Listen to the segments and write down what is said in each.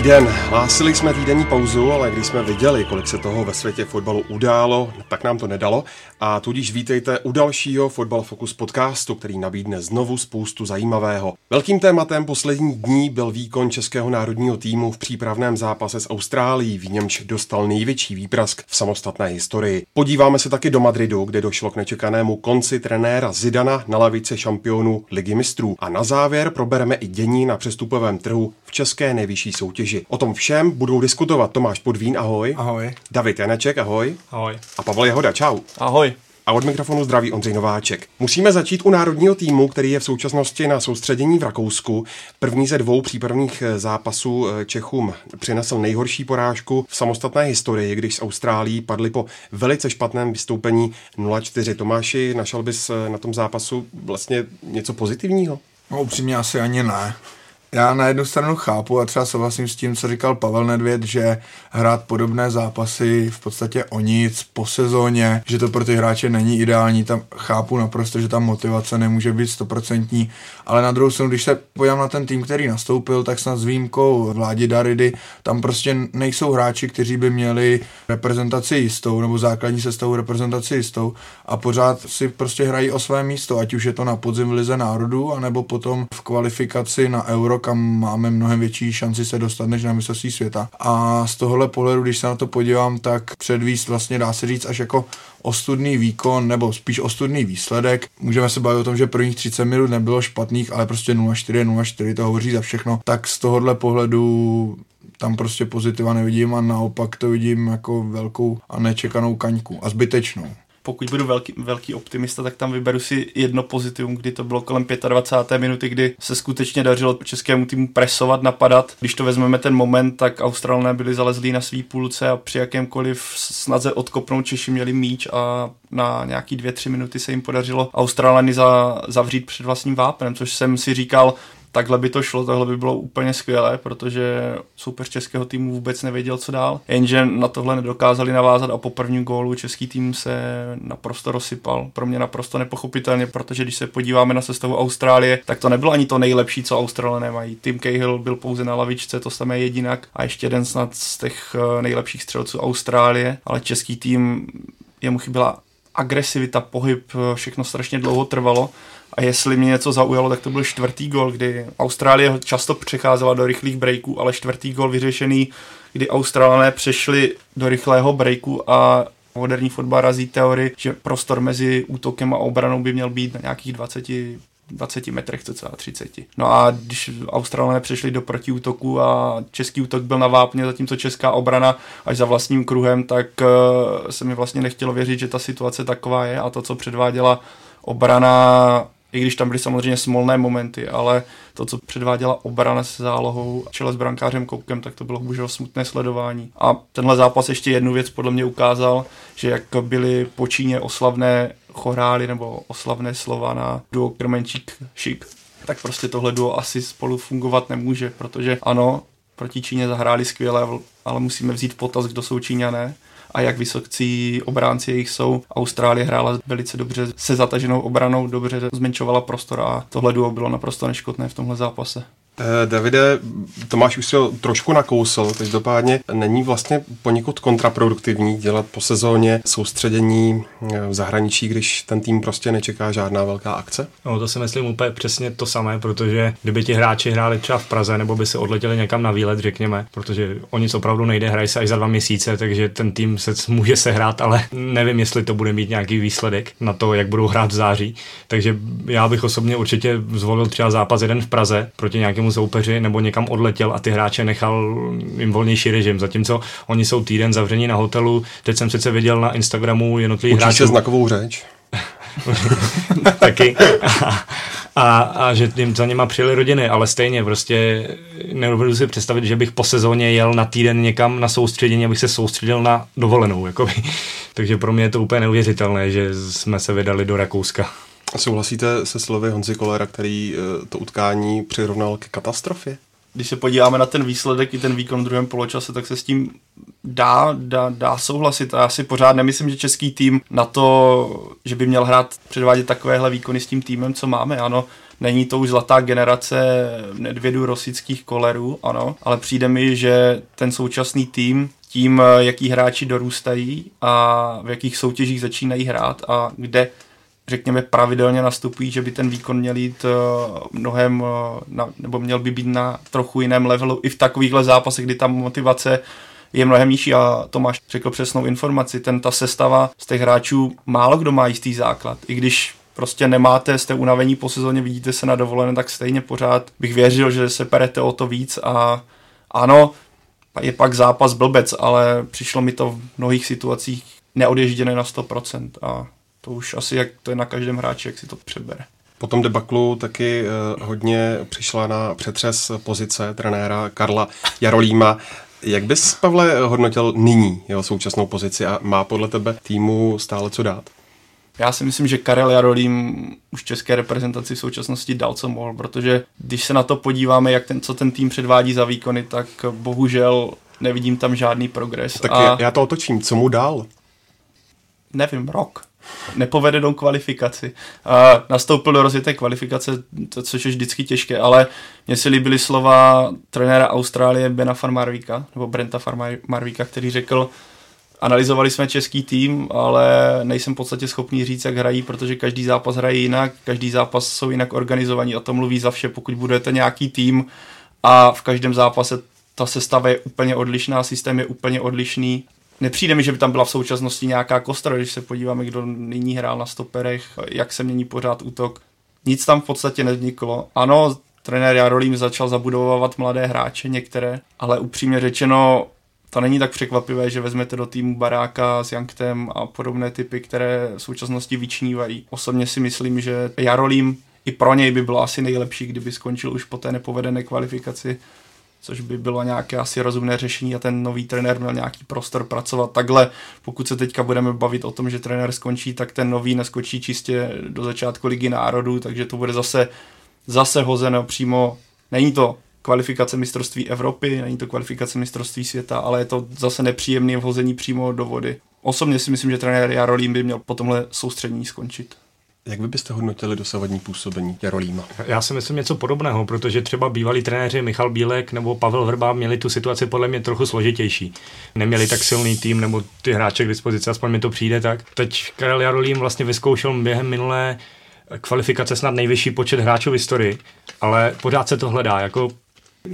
Dobrý den, hlásili jsme týdenní pauzu, ale když jsme viděli, kolik se toho ve světě fotbalu událo, tak nám to nedalo. A tudíž vítejte u dalšího Fotbal Focus podcastu, který nabídne znovu spoustu zajímavého. Velkým tématem poslední dní byl výkon českého národního týmu v přípravném zápase s Austrálií, v němž dostal největší výprask v samostatné historii. Podíváme se taky do Madridu, kde došlo k nečekanému konci trenéra Zidana na lavice šampionů Ligy mistrů. A na závěr probereme i dění na přestupovém trhu v české nejvyšší soutěži. O tom všem budou diskutovat Tomáš Podvín, ahoj. Ahoj. David Janeček, ahoj. Ahoj. A Pavel Jehoda, čau. Ahoj. A od mikrofonu zdraví Ondřej Nováček. Musíme začít u národního týmu, který je v současnosti na soustředění v Rakousku. První ze dvou přípravných eh, zápasů eh, Čechům přinesl nejhorší porážku v samostatné historii, když z Austrálií padli po velice špatném vystoupení 0-4. Tomáši, našel bys eh, na tom zápasu vlastně něco pozitivního? No upřímně asi ani ne. Já na jednu stranu chápu a třeba souhlasím s tím, co říkal Pavel Nedvěd, že hrát podobné zápasy v podstatě o nic po sezóně, že to pro ty hráče není ideální, tam chápu naprosto, že ta motivace nemůže být stoprocentní, ale na druhou stranu, když se podívám na ten tým, který nastoupil, tak snad s výjimkou Vládi Daridy, tam prostě nejsou hráči, kteří by měli reprezentaci jistou, nebo základní sestavu reprezentaci jistou a pořád si prostě hrají o své místo, ať už je to na podzim v Lize národů, anebo potom v kvalifikaci na Euro, kam máme mnohem větší šanci se dostat než na mistrovství světa. A z tohohle pohledu, když se na to podívám, tak předvíst vlastně dá se říct až jako ostudný výkon, nebo spíš ostudný výsledek. Můžeme se bavit o tom, že prvních 30 minut nebylo špatných, ale prostě 0-4, 0-4 to hovoří za všechno. Tak z tohohle pohledu tam prostě pozitiva nevidím a naopak to vidím jako velkou a nečekanou kaňku a zbytečnou pokud budu velký, velký optimista, tak tam vyberu si jedno pozitivum, kdy to bylo kolem 25. minuty, kdy se skutečně dařilo českému týmu presovat, napadat. Když to vezmeme ten moment, tak Australané byli zalezlí na svý půlce a při jakémkoliv snaze odkopnout Češi měli míč a na nějaký dvě, tři minuty se jim podařilo Australany za, zavřít před vlastním vápnem, což jsem si říkal, takhle by to šlo, tohle by bylo úplně skvělé, protože soupeř českého týmu vůbec nevěděl, co dál. Jenže na tohle nedokázali navázat a po prvním gólu český tým se naprosto rozsypal. Pro mě naprosto nepochopitelně, protože když se podíváme na sestavu Austrálie, tak to nebylo ani to nejlepší, co Australané mají. Tim Cahill byl pouze na lavičce, to samé jedinak a ještě jeden snad z těch eh, nejlepších střelců Austrálie, ale český tým jemu chyběla agresivita, pohyb, eh, všechno strašně dlouho trvalo a jestli mě něco zaujalo, tak to byl čtvrtý gol, kdy Austrálie často přecházela do rychlých breaků, ale čtvrtý gol vyřešený, kdy Australané přešli do rychlého breaku a moderní fotbal razí teorii, že prostor mezi útokem a obranou by měl být na nějakých 20 20 metrech, cca 30. No a když Australané přešli do protiútoku a český útok byl na vápně, zatímco česká obrana až za vlastním kruhem, tak uh, se mi vlastně nechtělo věřit, že ta situace taková je a to, co předváděla obrana i když tam byly samozřejmě smolné momenty, ale to, co předváděla obrana se zálohou čele s brankářem Koupkem, tak to bylo bohužel smutné sledování. A tenhle zápas ještě jednu věc podle mě ukázal, že jak byly po Číně oslavné chorály nebo oslavné slova na duo Krmenčík Šik, tak prostě tohle duo asi spolu fungovat nemůže, protože ano, proti Číně zahráli skvěle, ale musíme vzít potaz, kdo jsou Číňané a jak vysokcí obránci jejich jsou. Austrálie hrála velice dobře se zataženou obranou, dobře zmenšovala prostor a tohle duo bylo naprosto neškodné v tomhle zápase. Eh, Davide, Tomáš už si ho trošku nakousl, každopádně není vlastně poněkud kontraproduktivní dělat po sezóně soustředění eh, v zahraničí, když ten tým prostě nečeká žádná velká akce? No to si myslím úplně přesně to samé, protože kdyby ti hráči hráli třeba v Praze nebo by se odletěli někam na výlet, řekněme, protože o nic opravdu nejde, hrají se až za dva měsíce, takže ten tým se může sehrát, ale nevím, jestli to bude mít nějaký výsledek na to, jak budou hrát v září. Takže já bych osobně určitě zvolil třeba zápas jeden v Praze proti nějakému soupeři nebo někam odletěl a ty hráče nechal jim volnější režim, zatímco oni jsou týden zavření na hotelu. Teď jsem sice viděl na Instagramu jednotlivých hráčů. se znakovou řeč. taky. a, a že jim za něma přijeli rodiny, ale stejně prostě nedovedu si představit, že bych po sezóně jel na týden někam na soustředění, abych se soustředil na dovolenou. Jakoby. Takže pro mě je to úplně neuvěřitelné, že jsme se vydali do Rakouska. Souhlasíte se slovy Honzi Kolera, který eh, to utkání přirovnal k katastrofě? Když se podíváme na ten výsledek i ten výkon v druhém poločase, tak se s tím dá, dá, dá souhlasit. A já si pořád nemyslím, že český tým na to, že by měl hrát, předvádět takovéhle výkony s tím týmem, co máme. Ano, není to už zlatá generace Nedvědu rosických kolerů, ano, ale přijde mi, že ten současný tým tím, jaký hráči dorůstají a v jakých soutěžích začínají hrát a kde řekněme, pravidelně nastupují, že by ten výkon měl jít uh, mnohem, uh, na, nebo měl by být na trochu jiném levelu. I v takovýchhle zápasech, kdy ta motivace je mnohem nižší. A Tomáš řekl přesnou informaci, ten ta sestava z těch hráčů málo kdo má jistý základ, i když prostě nemáte, jste unavení po sezóně, vidíte se na dovolené, tak stejně pořád bych věřil, že se perete o to víc. A ano, je pak zápas blbec, ale přišlo mi to v mnohých situacích neodježděné na 100% a to už asi jak to je na každém hráči, jak si to přebere. Po tom debaklu taky uh, hodně přišla na přetřes pozice trenéra Karla Jarolíma. Jak bys, Pavle, hodnotil nyní jeho současnou pozici a má podle tebe týmu stále co dát? Já si myslím, že Karel Jarolím už české reprezentaci v současnosti dal, co mohl, protože když se na to podíváme, jak ten, co ten tým předvádí za výkony, tak bohužel nevidím tam žádný progres. Tak a... já to otočím, co mu dál? Nevím, rok nepovedenou kvalifikaci. A nastoupil do rozjeté kvalifikace, to, což je vždycky těžké, ale mně se líbily slova trenéra Austrálie Bena Farmarvika, nebo Brenta Farmarvika, který řekl, analyzovali jsme český tým, ale nejsem v podstatě schopný říct, jak hrají, protože každý zápas hraje jinak, každý zápas jsou jinak organizovaní a to mluví za vše, pokud budete nějaký tým a v každém zápase ta sestava je úplně odlišná, systém je úplně odlišný nepřijde mi, že by tam byla v současnosti nějaká kostra, když se podíváme, kdo nyní hrál na stoperech, jak se mění pořád útok. Nic tam v podstatě nevzniklo. Ano, trenér Jarolím začal zabudovávat mladé hráče některé, ale upřímně řečeno, to není tak překvapivé, že vezmete do týmu Baráka s Janktem a podobné typy, které v současnosti vyčnívají. Osobně si myslím, že Jarolím i pro něj by bylo asi nejlepší, kdyby skončil už po té nepovedené kvalifikaci což by bylo nějaké asi rozumné řešení a ten nový trenér měl nějaký prostor pracovat takhle. Pokud se teďka budeme bavit o tom, že trenér skončí, tak ten nový neskočí čistě do začátku ligy národů, takže to bude zase, zase hozeno přímo, není to kvalifikace mistrovství Evropy, není to kvalifikace mistrovství světa, ale je to zase nepříjemné vhození přímo do vody. Osobně si myslím, že trenér Jarolím by měl po tomhle soustřední skončit. Jak vy byste hodnotili dosavadní působení Jarolíma? Já si myslím něco podobného, protože třeba bývalí trenéři Michal Bílek nebo Pavel Vrba měli tu situaci podle mě trochu složitější. Neměli tak silný tým nebo ty hráče k dispozici, aspoň mi to přijde tak. Teď Karel Jarolím vlastně vyzkoušel během minulé kvalifikace snad nejvyšší počet hráčů v historii, ale pořád se to hledá. Jako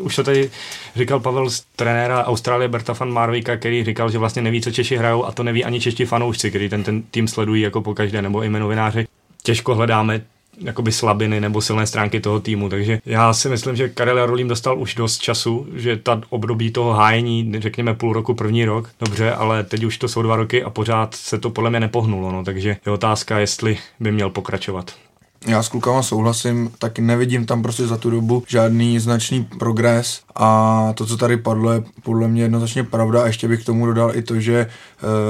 už to tady říkal Pavel z trenéra Austrálie Berta van Marvika, který říkal, že vlastně neví, co Češi hrajou a to neví ani čeští fanoušci, který ten, ten tým sledují jako po každé, nebo i novináři těžko hledáme jakoby slabiny nebo silné stránky toho týmu, takže já si myslím, že Karel Jarolím dostal už dost času, že ta období toho hájení, řekněme půl roku, první rok, dobře, ale teď už to jsou dva roky a pořád se to podle mě nepohnulo, no, takže je otázka, jestli by měl pokračovat. Já s klukama souhlasím, tak nevidím tam prostě za tu dobu žádný značný progres a to, co tady padlo, je podle mě jednoznačně pravda a ještě bych k tomu dodal i to, že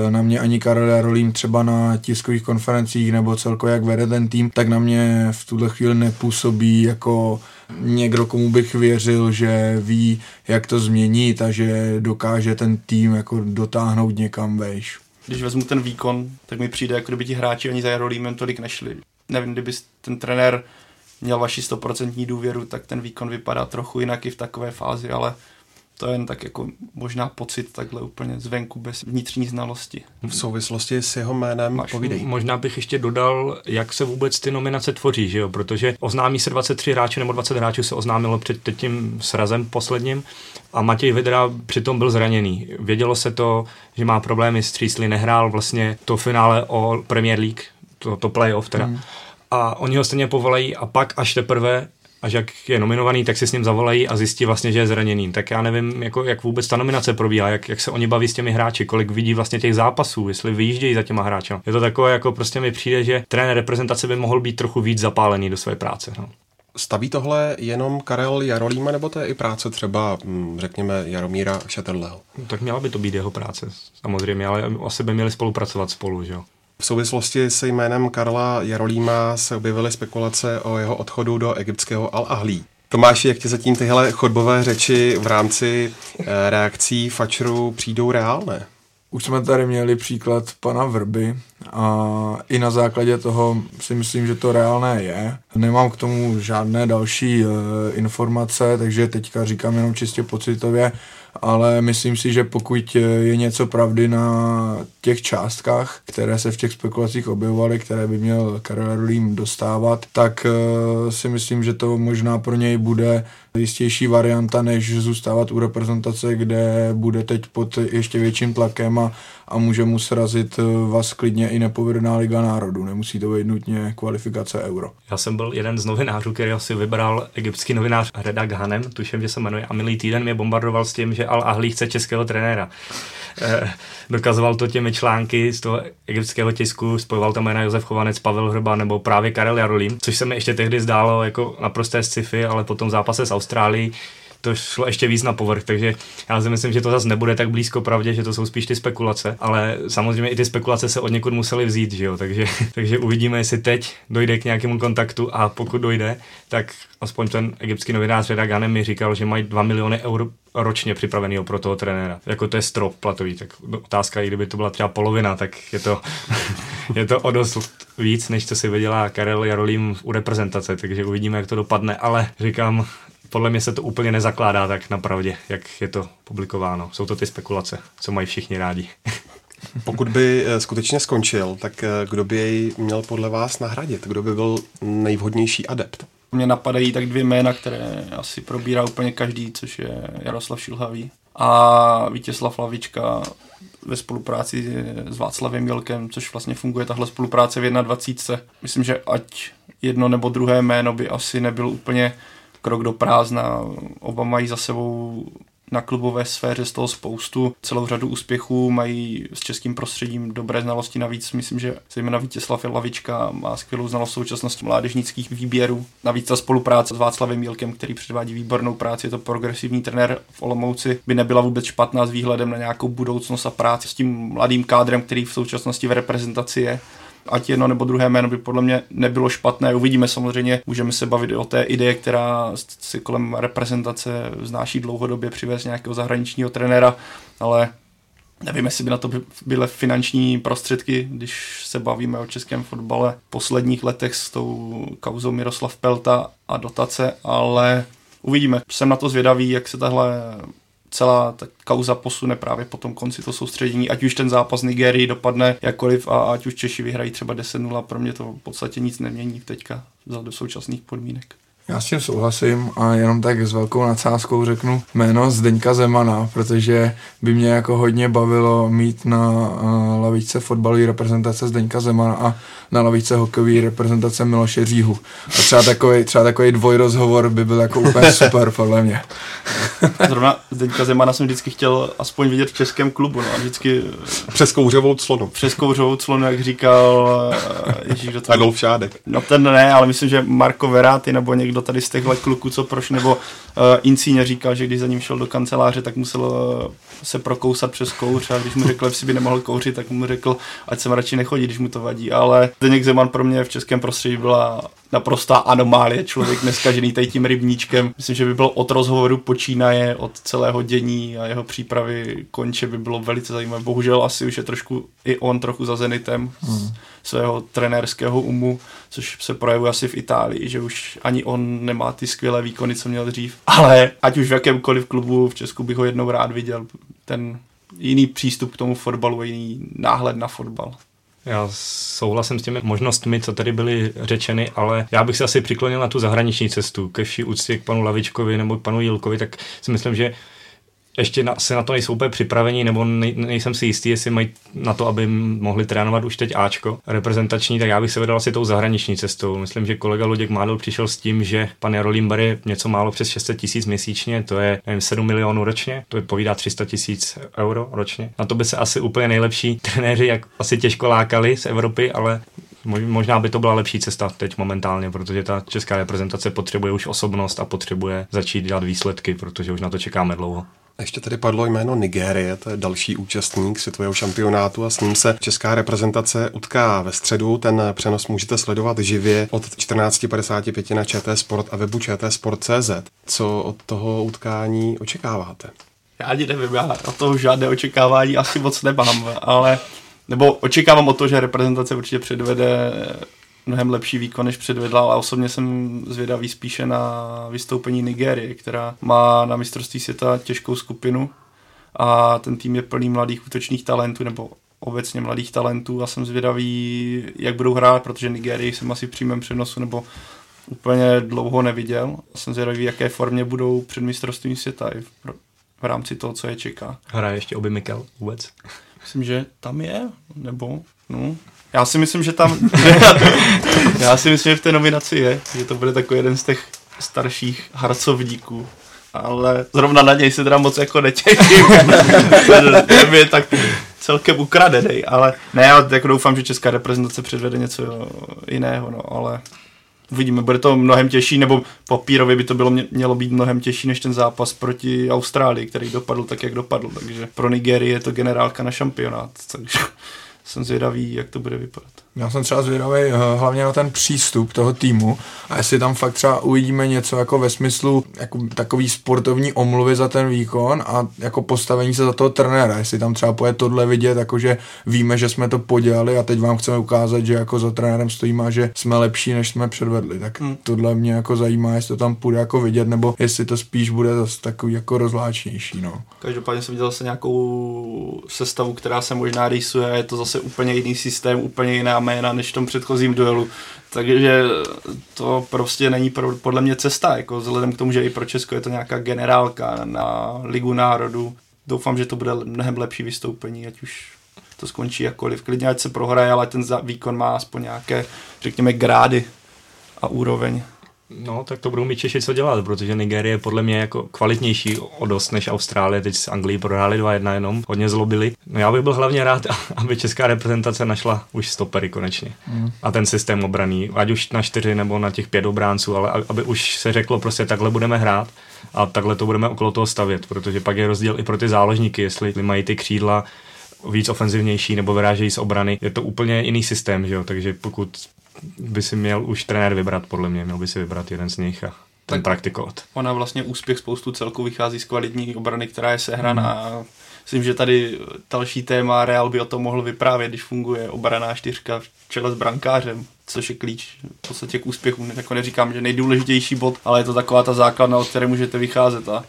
e, na mě ani Karel Jarolím třeba na tiskových konferencích nebo celkově jak vede ten tým, tak na mě v tuhle chvíli nepůsobí jako někdo, komu bych věřil, že ví, jak to změnit a že dokáže ten tým jako dotáhnout někam vejš. Když vezmu ten výkon, tak mi přijde, jako kdyby ti hráči ani za Jarolímem tolik nešli nevím, kdyby ten trenér měl vaši stoprocentní důvěru, tak ten výkon vypadá trochu jinak i v takové fázi, ale to je jen tak jako možná pocit takhle úplně zvenku bez vnitřní znalosti. V souvislosti s jeho jménem Máš, povídej. Možná bych ještě dodal, jak se vůbec ty nominace tvoří, že jo? protože oznámí se 23 hráčů nebo 20 hráčů se oznámilo před tím srazem posledním a Matěj Vedra přitom byl zraněný. Vědělo se to, že má problémy s třísly, nehrál vlastně to finále o Premier League, to, to playoff teda. Hmm. A oni ho stejně povolají a pak až teprve až jak je nominovaný, tak si s ním zavolají a zjistí vlastně, že je zraněný. Tak já nevím, jako, jak vůbec ta nominace probíhá, jak, jak se oni baví s těmi hráči, kolik vidí vlastně těch zápasů, jestli vyjíždějí za těma hráči. Je to takové, jako prostě mi přijde, že trenér reprezentace by mohl být trochu víc zapálený do své práce. No. Staví tohle jenom Karel Jarolíma, nebo to je i práce třeba, hm, řekněme, Jaromíra Šetrleho? No, tak měla by to být jeho práce, samozřejmě, ale asi by měli spolupracovat spolu, že jo. V souvislosti se jménem Karla Jarolíma se objevily spekulace o jeho odchodu do egyptského Al-Ahlí. Tomáši, jak ti zatím tyhle chodbové řeči v rámci eh, reakcí Fačru přijdou reálné? Už jsme tady měli příklad pana Vrby a i na základě toho si myslím, že to reálné je. Nemám k tomu žádné další e, informace, takže teďka říkám jenom čistě pocitově, ale myslím si, že pokud je něco pravdy na těch částkách, které se v těch spekulacích objevovaly, které by měl Karel Rulím dostávat, tak e, si myslím, že to možná pro něj bude jistější varianta, než zůstávat u reprezentace, kde bude teď pod ještě větším tlakem a, a může mu srazit e, vás klidně i nepovedená Liga národů. Nemusí to být nutně kvalifikace euro. Já jsem byl jeden z novinářů, který si vybral egyptský novinář Reda Ghanem, tuším, že se jmenuje, a minulý týden mě bombardoval s tím, že Al Ahly chce českého trenéra. Eh, dokazoval to těmi články z toho egyptského tisku, spojoval tam jména Josef Chovanec, Pavel Hrba nebo právě Karel Jarolím, což se mi ještě tehdy zdálo jako naprosté sci-fi, ale potom zápase s Austrálií to šlo ještě víc na povrch, takže já si myslím, že to zase nebude tak blízko pravdě, že to jsou spíš ty spekulace, ale samozřejmě i ty spekulace se od někud museli vzít, že jo? Takže, takže uvidíme, jestli teď dojde k nějakému kontaktu a pokud dojde, tak aspoň ten egyptský novinář Reda Ganem mi říkal, že mají 2 miliony eur ročně připravený pro toho trenéra. Jako to je strop platový, tak otázka, i kdyby to byla třeba polovina, tak je to, je to o dost víc, než co si vydělá Karel Jarolím u reprezentace, takže uvidíme, jak to dopadne, ale říkám, podle mě se to úplně nezakládá tak na pravdě, jak je to publikováno. Jsou to ty spekulace, co mají všichni rádi. Pokud by eh, skutečně skončil, tak eh, kdo by jej měl podle vás nahradit? Kdo by byl nejvhodnější adept? Mně napadají tak dvě jména, které asi probírá úplně každý, což je Jaroslav Šilhavý a Vítězslav Lavička ve spolupráci s Václavem Jelkem, což vlastně funguje tahle spolupráce v 21. Myslím, že ať jedno nebo druhé jméno by asi nebyl úplně krok do prázdna. Oba mají za sebou na klubové sféře z toho spoustu, celou řadu úspěchů, mají s českým prostředím dobré znalosti, navíc myslím, že zejména Vítězslav Lavička má skvělou znalost současnosti mládežnických výběrů. Navíc ta spolupráce s Václavem Mílkem, který předvádí výbornou práci, je to progresivní trenér v Olomouci, by nebyla vůbec špatná s výhledem na nějakou budoucnost a práci s tím mladým kádrem, který v současnosti v reprezentaci je ať jedno nebo druhé jméno by podle mě nebylo špatné. Uvidíme samozřejmě, můžeme se bavit o té ideje, která si kolem reprezentace vznáší dlouhodobě přivést nějakého zahraničního trenéra, ale Nevím, jestli by na to byly finanční prostředky, když se bavíme o českém fotbale v posledních letech s tou kauzou Miroslav Pelta a dotace, ale uvidíme. Jsem na to zvědavý, jak se tahle celá ta kauza posune právě po tom konci to soustředění, ať už ten zápas Nigerii dopadne jakkoliv a ať už Češi vyhrají třeba 10-0, pro mě to v podstatě nic nemění teďka do současných podmínek. Já s tím souhlasím a jenom tak s velkou nadsázkou řeknu jméno Zdeňka Zemana, protože by mě jako hodně bavilo mít na uh, lavičce fotbalové reprezentace Zdeňka Zemana a na lavičce hokejové reprezentace Miloše Říhu. A třeba takový, třeba takový dvojrozhovor by byl jako úplně super podle mě. Zrovna Zdeňka Zemana jsem vždycky chtěl aspoň vidět v českém klubu. No, a vždycky... Přes kouřovou clonu. Přes kouřovou clonu, jak říkal eh, Ježíš, to... Adolf Šádek. No ten ne, ale myslím, že Marko Veráty nebo někdo tady z těchto kluků, co proš, nebo uh, Incíně říkal, že když za ním šel do kanceláře, tak musel uh, se prokousat přes kouř a když mu řekl, že by nemohl kouřit, tak mu řekl, ať sem radši nechodí, když mu to vadí. Ale Zdeněk Zeman pro mě v českém prostředí byla naprostá anomálie, člověk neskažený tady tím rybníčkem. Myslím, že by bylo od rozhovoru počínaje, od celého dění a jeho přípravy konče by bylo velice zajímavé. Bohužel asi už je trošku i on trochu za Zenitem hmm. svého trenérského umu, což se projevuje asi v Itálii, že už ani on nemá ty skvělé výkony, co měl dřív. Ale ať už v jakémkoliv klubu v Česku bych ho jednou rád viděl. Ten jiný přístup k tomu fotbalu, jiný náhled na fotbal. Já souhlasím s těmi možnostmi, co tady byly řečeny, ale já bych se asi přiklonil na tu zahraniční cestu. Ke vší úctě k panu Lavičkovi nebo k panu Jilkovi, tak si myslím, že ještě na, se na to nejsou úplně připravení, nebo nej, nejsem si jistý, jestli mají na to, aby mohli trénovat už teď Ačko reprezentační, tak já bych se vydal asi tou zahraniční cestou. Myslím, že kolega Luděk Mádl přišel s tím, že pan Jarolím je něco málo přes 600 tisíc měsíčně, to je nevím, 7 milionů ročně, to je povídá 300 tisíc euro ročně. Na to by se asi úplně nejlepší trenéři, jak asi těžko lákali z Evropy, ale Možná by to byla lepší cesta teď momentálně, protože ta česká reprezentace potřebuje už osobnost a potřebuje začít dělat výsledky, protože už na to čekáme dlouho. Ještě tady padlo jméno Nigérie, to je další účastník světového šampionátu a s ním se česká reprezentace utká ve středu. Ten přenos můžete sledovat živě od 14.55 na ČT Sport a webu čtsport.cz. Co od toho utkání očekáváte? Já ani nevím, já od toho žádné očekávání asi moc nemám, ale nebo očekávám o to, že reprezentace určitě předvede mnohem lepší výkon, než předvedla, ale osobně jsem zvědavý spíše na vystoupení Nigérie, která má na mistrovství světa těžkou skupinu a ten tým je plný mladých útočných talentů, nebo obecně mladých talentů a jsem zvědavý, jak budou hrát, protože Nigérii jsem asi v přímém přenosu nebo úplně dlouho neviděl. Jsem zvědavý, v jaké formě budou před mistrovstvím světa i v, v rámci toho, co je čeká. Hraje ještě Oby Mikel vůbec? Myslím, že tam je, nebo no, já si myslím, že tam, já si myslím, že v té nominaci je, že to bude takový jeden z těch starších harcovníků. Ale zrovna na něj se teda moc jako netěším. ten je tak celkem ukradený, ale ne, já jako doufám, že česká reprezentace předvede něco jiného, no, ale uvidíme, bude to mnohem těžší, nebo papírově by to bylo mělo být mnohem těžší než ten zápas proti Austrálii, který dopadl tak, jak dopadl, takže pro Nigerii je to generálka na šampionát, takže jsem zvědavý, jak to bude vypadat. Já jsem třeba zvědavý eh, hlavně na ten přístup toho týmu a jestli tam fakt třeba uvidíme něco jako ve smyslu jako takový sportovní omluvy za ten výkon a jako postavení se za toho trenéra, jestli tam třeba poje tohle vidět, jakože víme, že jsme to podělali a teď vám chceme ukázat, že jako za trenérem stojíme a že jsme lepší, než jsme předvedli, tak hmm. tohle mě jako zajímá, jestli to tam půjde jako vidět, nebo jestli to spíš bude zase takový jako rozvláčnější, no. Každopádně jsem viděl zase nějakou sestavu, která se možná rýsuje je to zase úplně jiný systém, úplně jiná jména než v tom předchozím duelu. Takže to prostě není pro, podle mě cesta, jako vzhledem k tomu, že i pro Česko je to nějaká generálka na Ligu národů. Doufám, že to bude mnohem lepší vystoupení, ať už to skončí jakkoliv. Klidně ať se prohraje, ale ten výkon má aspoň nějaké, řekněme, grády a úroveň. No, tak to budou mít Češi co dělat, protože Nigerie je podle mě jako kvalitnější o dost než Austrálie. Teď s Anglií prohráli 2-1 jenom, hodně zlobili. No já bych byl hlavně rád, aby česká reprezentace našla už stopery konečně. Mm. A ten systém obraný, ať už na čtyři nebo na těch pět obránců, ale aby už se řeklo prostě takhle budeme hrát a takhle to budeme okolo toho stavět, protože pak je rozdíl i pro ty záložníky, jestli mají ty křídla víc ofenzivnější nebo vyrážejí z obrany. Je to úplně jiný systém, že jo? takže pokud by si měl už trenér vybrat, podle mě, měl by si vybrat jeden z nich a ten tak praktikovat. Ona vlastně úspěch spoustu celků vychází z kvalitní obrany, která je sehraná. Mm. Myslím, že tady další téma Real by o tom mohl vyprávět, když funguje obraná čtyřka v čele s brankářem, což je klíč v podstatě k úspěchu. Jako neříkám, že nejdůležitější bod, ale je to taková ta základna, od které můžete vycházet a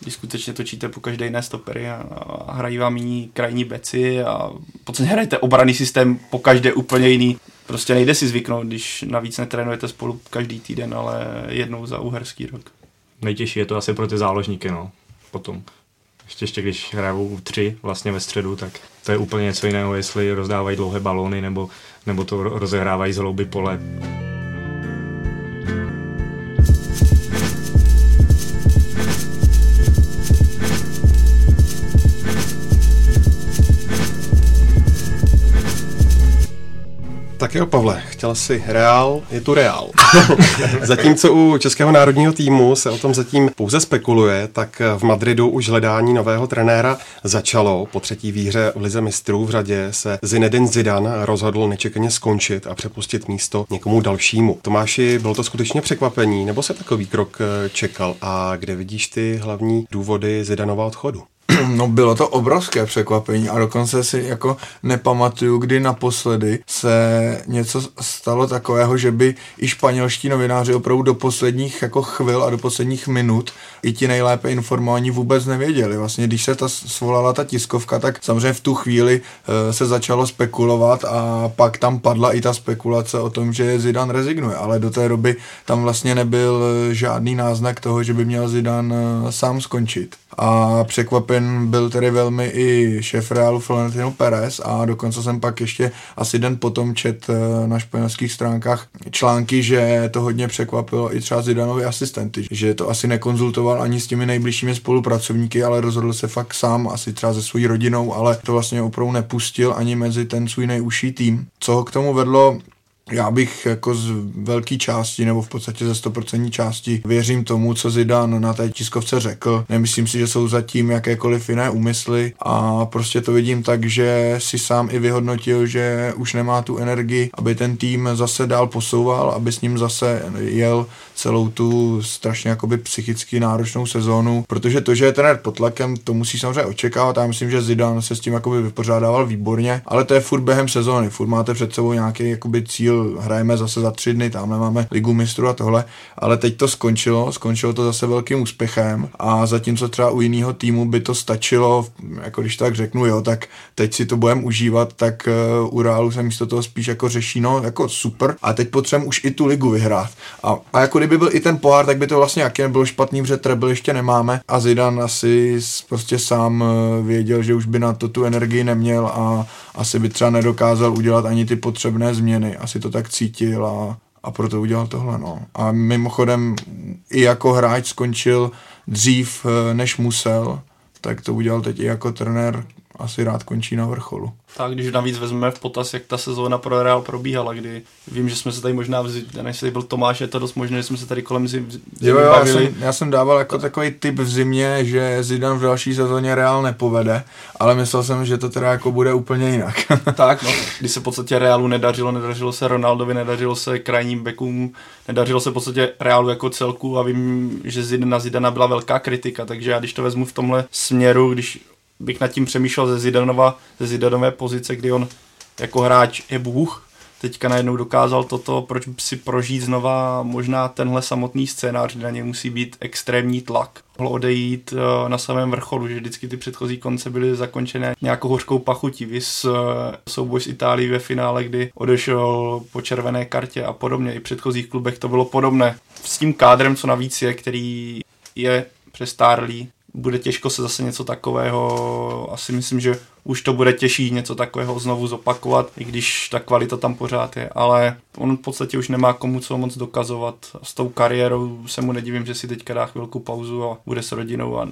když skutečně točíte po každé jiné stopery a, a hrají vám jiní krajní beci a v podstatě hrajete obraný systém po každé úplně jiný. Prostě nejde si zvyknout, když navíc netrénujete spolu každý týden, ale jednou za uherský rok. Nejtěžší je to asi pro ty záložníky, no, potom. Ještě, ještě když hrajou tři vlastně ve středu, tak to je úplně něco jiného, jestli rozdávají dlouhé balóny nebo, nebo to rozehrávají z hlouby pole. Tak jo, Pavle, chtěl si Real, je tu Real. Zatímco u Českého národního týmu se o tom zatím pouze spekuluje, tak v Madridu už hledání nového trenéra začalo. Po třetí výhře v Lize mistrů v řadě se Zinedine Zidane rozhodl nečekaně skončit a přepustit místo někomu dalšímu. Tomáši, bylo to skutečně překvapení, nebo se takový krok eh, čekal? A kde vidíš ty hlavní důvody Zidanova odchodu? No bylo to obrovské překvapení a dokonce si jako nepamatuju, kdy naposledy se něco stalo takového, že by i španělští novináři opravdu do posledních jako chvil a do posledních minut i ti nejlépe informovaní vůbec nevěděli. Vlastně když se ta svolala ta tiskovka, tak samozřejmě v tu chvíli e, se začalo spekulovat a pak tam padla i ta spekulace o tom, že Zidan rezignuje, ale do té doby tam vlastně nebyl žádný náznak toho, že by měl Zidan e, sám skončit a překvapen byl tedy velmi i šéf Realu Florentino Perez a dokonce jsem pak ještě asi den potom čet eh, na španělských stránkách články, že to hodně překvapilo i třeba Zidanovi asistenty, že to asi nekonzultoval ani s těmi nejbližšími spolupracovníky, ale rozhodl se fakt sám, asi třeba se svojí rodinou, ale to vlastně opravdu nepustil ani mezi ten svůj nejužší tým. Co ho k tomu vedlo, já bych jako z velké části, nebo v podstatě ze 100% části věřím tomu, co Zidane na té tiskovce řekl. Nemyslím si, že jsou zatím jakékoliv jiné úmysly a prostě to vidím tak, že si sám i vyhodnotil, že už nemá tu energii, aby ten tým zase dál posouval, aby s ním zase jel celou tu strašně jakoby psychicky náročnou sezónu, protože to, že je trenér pod tlakem, to musí samozřejmě očekávat. Já myslím, že Zidane se s tím jakoby vypořádával výborně, ale to je furt během sezóny. Furt máte před sebou nějaký jakoby cíl, hrajeme zase za tři dny, tamhle máme ligu mistrů a tohle, ale teď to skončilo, skončilo to zase velkým úspěchem a zatímco třeba u jiného týmu by to stačilo, jako když tak řeknu, jo, tak teď si to budeme užívat, tak uh, u Realu se místo toho spíš jako řeší, no, jako super, a teď potřebujeme už i tu ligu vyhrát. A, a jako kdyby byl i ten pohár, tak by to vlastně jaký nebylo špatný, protože treble ještě nemáme a Zidane asi prostě sám eh, věděl, že už by na to tu energii neměl a asi by třeba nedokázal udělat ani ty potřebné změny. Asi to tak cítil a, a proto udělal tohle. No. A mimochodem i jako hráč skončil dřív, eh, než musel, tak to udělal teď i jako trenér, asi rád končí na vrcholu. Tak, když navíc vezmeme v potaz, jak ta sezóna pro Real probíhala, kdy vím, že jsme se tady možná, vzi, než tady byl Tomáš, je to dost možné, že jsme se tady kolem zim, zim jo, jo, já jsem, já jsem dával jako takový typ v zimě, že Zidane v další sezóně Real nepovede, ale myslel jsem, že to teda jako bude úplně jinak. tak, no, když se v podstatě Realu nedařilo, nedařilo se Ronaldovi, nedařilo se krajním bekům, nedařilo se v podstatě Realu jako celku a vím, že Zidane na Zidana byla velká kritika, takže já když to vezmu v tomhle směru, když bych nad tím přemýšlel ze Zidanova, ze Zidanové pozice, kdy on jako hráč je bůh, teďka najednou dokázal toto, proč si prožít znova možná tenhle samotný scénář, kde na něj musí být extrémní tlak. Mohl odejít eh, na samém vrcholu, že vždycky ty předchozí konce byly zakončené nějakou hořkou pachutí. Vys eh, souboj s Itálií ve finále, kdy odešel po červené kartě a podobně. I v předchozích klubech to bylo podobné. S tím kádrem, co navíc je, který je přestárlý, bude těžko se zase něco takového, asi myslím, že už to bude těžší něco takového znovu zopakovat, i když ta kvalita tam pořád je, ale on v podstatě už nemá komu co moc dokazovat. S tou kariérou se mu nedivím, že si teďka dá chvilku pauzu a bude s rodinou a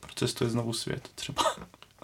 procestuje znovu svět třeba.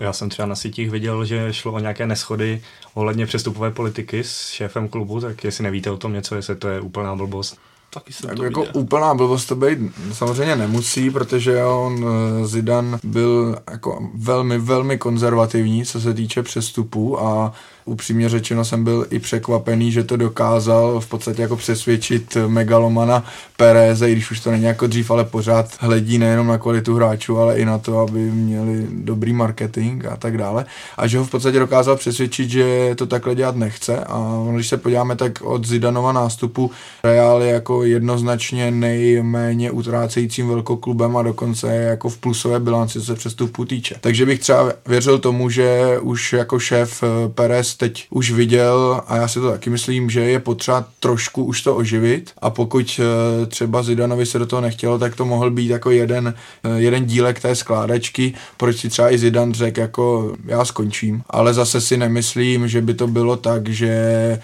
Já jsem třeba na sítích viděl, že šlo o nějaké neschody ohledně přestupové politiky s šéfem klubu, tak jestli nevíte o tom něco, jestli to je úplná blbost. Taky jsem tak to jako viděl. úplná blbost to být samozřejmě nemusí, protože on eh, Zidan byl jako velmi, velmi konzervativní, co se týče přestupů a upřímně řečeno jsem byl i překvapený, že to dokázal v podstatě jako přesvědčit megalomana Pereze, i když už to není jako dřív, ale pořád hledí nejenom na kvalitu hráčů, ale i na to, aby měli dobrý marketing a tak dále. A že ho v podstatě dokázal přesvědčit, že to takhle dělat nechce. A když se podíváme, tak od Zidanova nástupu Real je jako jednoznačně nejméně utrácejícím velkoklubem a dokonce jako v plusové bilanci, co se přestupu týče. Takže bych třeba věřil tomu, že už jako šéf Perez teď už viděl a já si to taky myslím, že je potřeba trošku už to oživit. A pokud eh, třeba Zidanovi se do toho nechtělo, tak to mohl být jako jeden, eh, jeden dílek té skládačky, proč si třeba i Zidan řekl jako já skončím, ale zase si nemyslím, že by to bylo tak, že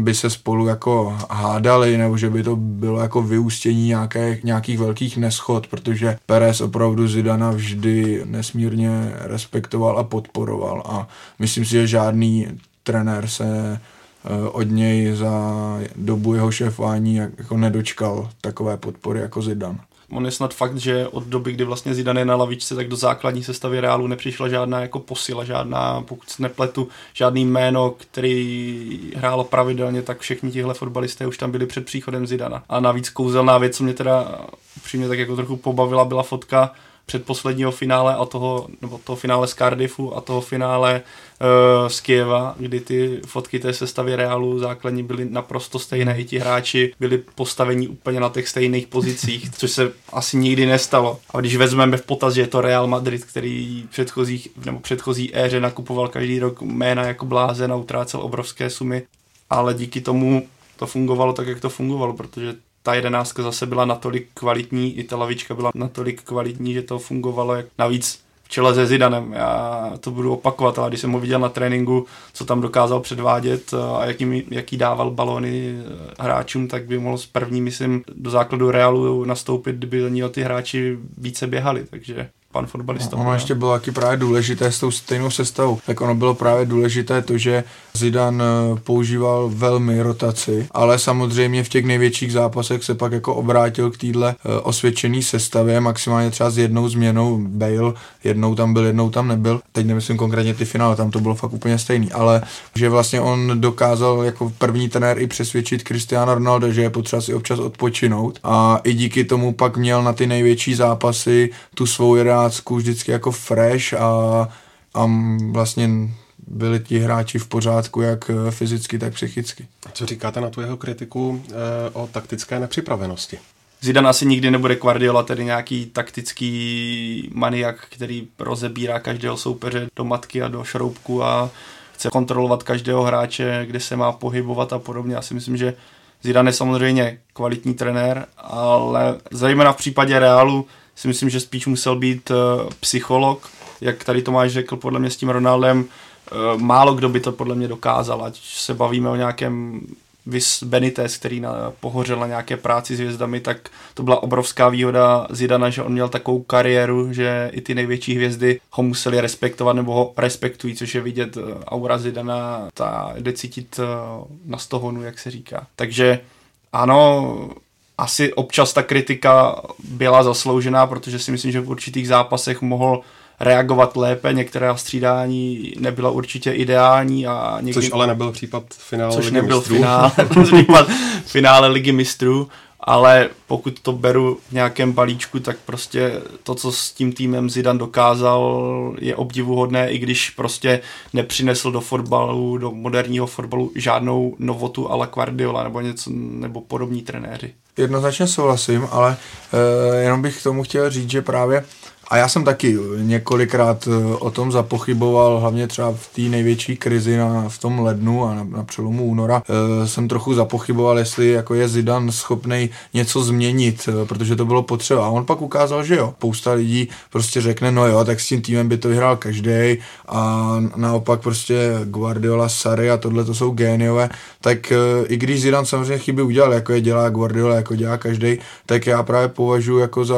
by se spolu jako hádali, nebo že by to bylo jako vyústění nějaké, nějakých velkých neschod, protože Perez opravdu Zidana vždy nesmírně respektoval a podporoval a myslím si, že žádný trenér se eh, od něj za dobu jeho šéfování jako nedočkal takové podpory jako Zidan. On je snad fakt, že od doby, kdy vlastně Zidane je na lavičce, tak do základní sestavy Reálu nepřišla žádná jako posila, žádná, pokud nepletu, žádný jméno, který hrálo pravidelně, tak všichni tihle fotbalisté už tam byli před příchodem Zidana. A navíc kouzelná věc, co mě teda upřímně tak jako trochu pobavila, byla fotka předposledního finále a toho, nebo toho finále z Cardiffu a toho finále uh, z Kieva, kdy ty fotky té sestavy Realu základní byly naprosto stejné, i ti hráči byli postaveni úplně na těch stejných pozicích, což se asi nikdy nestalo. A když vezmeme v potaz, že je to Real Madrid, který předchozích, nebo předchozí éře nakupoval každý rok jména jako blázen a utrácel obrovské sumy, ale díky tomu to fungovalo tak, jak to fungovalo, protože ta jedenáctka zase byla natolik kvalitní, i ta lavička byla natolik kvalitní, že to fungovalo jak navíc v čele se Zidanem. Já to budu opakovat, ale když jsem ho viděl na tréninku, co tam dokázal předvádět a jaký, jaký dával balony eh, hráčům, tak by mohl s první, myslím, do základu Realu nastoupit, kdyby do něho ty hráči více běhali. Takže pan fotbalista. Ono ještě bylo taky právě důležité s tou stejnou sestavou. Tak ono bylo právě důležité to, že Zidan eh, používal velmi rotaci, ale samozřejmě v těch největších zápasech se pak jako obrátil k týdle eh, osvědčený sestavě, maximálně třeba s jednou změnou Bale, jednou tam byl, jednou tam nebyl. Teď nemyslím konkrétně ty finále, tam to bylo fakt úplně stejný, ale že vlastně on dokázal jako první trenér i přesvědčit Cristiano Ronaldo, že je potřeba si občas odpočinout a i díky tomu pak měl na ty největší zápasy tu svou jedenáctku vždycky jako fresh a, a vlastně byli ti hráči v pořádku, jak eh, fyzicky, tak psychicky. A co říkáte na tu jeho kritiku e, o taktické nepřipravenosti? Zidane asi nikdy nebude Guardiola, tedy nějaký taktický maniak, který rozebírá každého soupeře do matky a do šroubku a chce kontrolovat každého hráče, kde se má pohybovat a podobně. Já si myslím, že Zidane je samozřejmě kvalitní trenér, ale zejména v případě Realu si myslím, že spíš musel být uh, psycholog, jak tady Tomáš řekl, podle mě s tím Ronaldem, uh, málo kdo by to podle mě dokázal, ať se bavíme o nějakém Vis Benitez, který na, pohořel na nějaké práci s hvězdami, tak to byla obrovská výhoda Zidana, že on měl takovou kariéru, že i ty největší hvězdy ho museli respektovat nebo ho respektují, což je vidět aura Zidana, ta jde cítit na stohonu, jak se říká. Takže ano, asi občas ta kritika byla zasloužená, protože si myslím, že v určitých zápasech mohl reagovat lépe, některé střídání nebylo určitě ideální. A někdy, což ale nebyl případ finále což Ligy nebyl mistrů. Finále, případ finále ligy mistrů, ale pokud to beru v nějakém balíčku, tak prostě to, co s tím týmem Zidane dokázal, je obdivuhodné, i když prostě nepřinesl do fotbalu, do moderního fotbalu žádnou novotu ala Guardiola nebo něco, nebo podobní trenéři. Jednoznačně souhlasím, ale e, jenom bych k tomu chtěl říct, že právě a já jsem taky několikrát eh, o tom zapochyboval, hlavně třeba v té největší krizi na, v tom lednu a na, na přelomu února e, jsem trochu zapochyboval, jestli jako je Zidan schopný něco změnit, e, protože to bylo potřeba. A on pak ukázal, že jo. Spousta lidí prostě řekne, no jo, tak s tím týmem by to vyhrál každý a naopak prostě Guardiola, Sary a tohle to jsou géniové, tak e, i když Zidan samozřejmě chyby udělal, jako je dělá Guardiola, jako dělá každý, tak já právě považuji jako za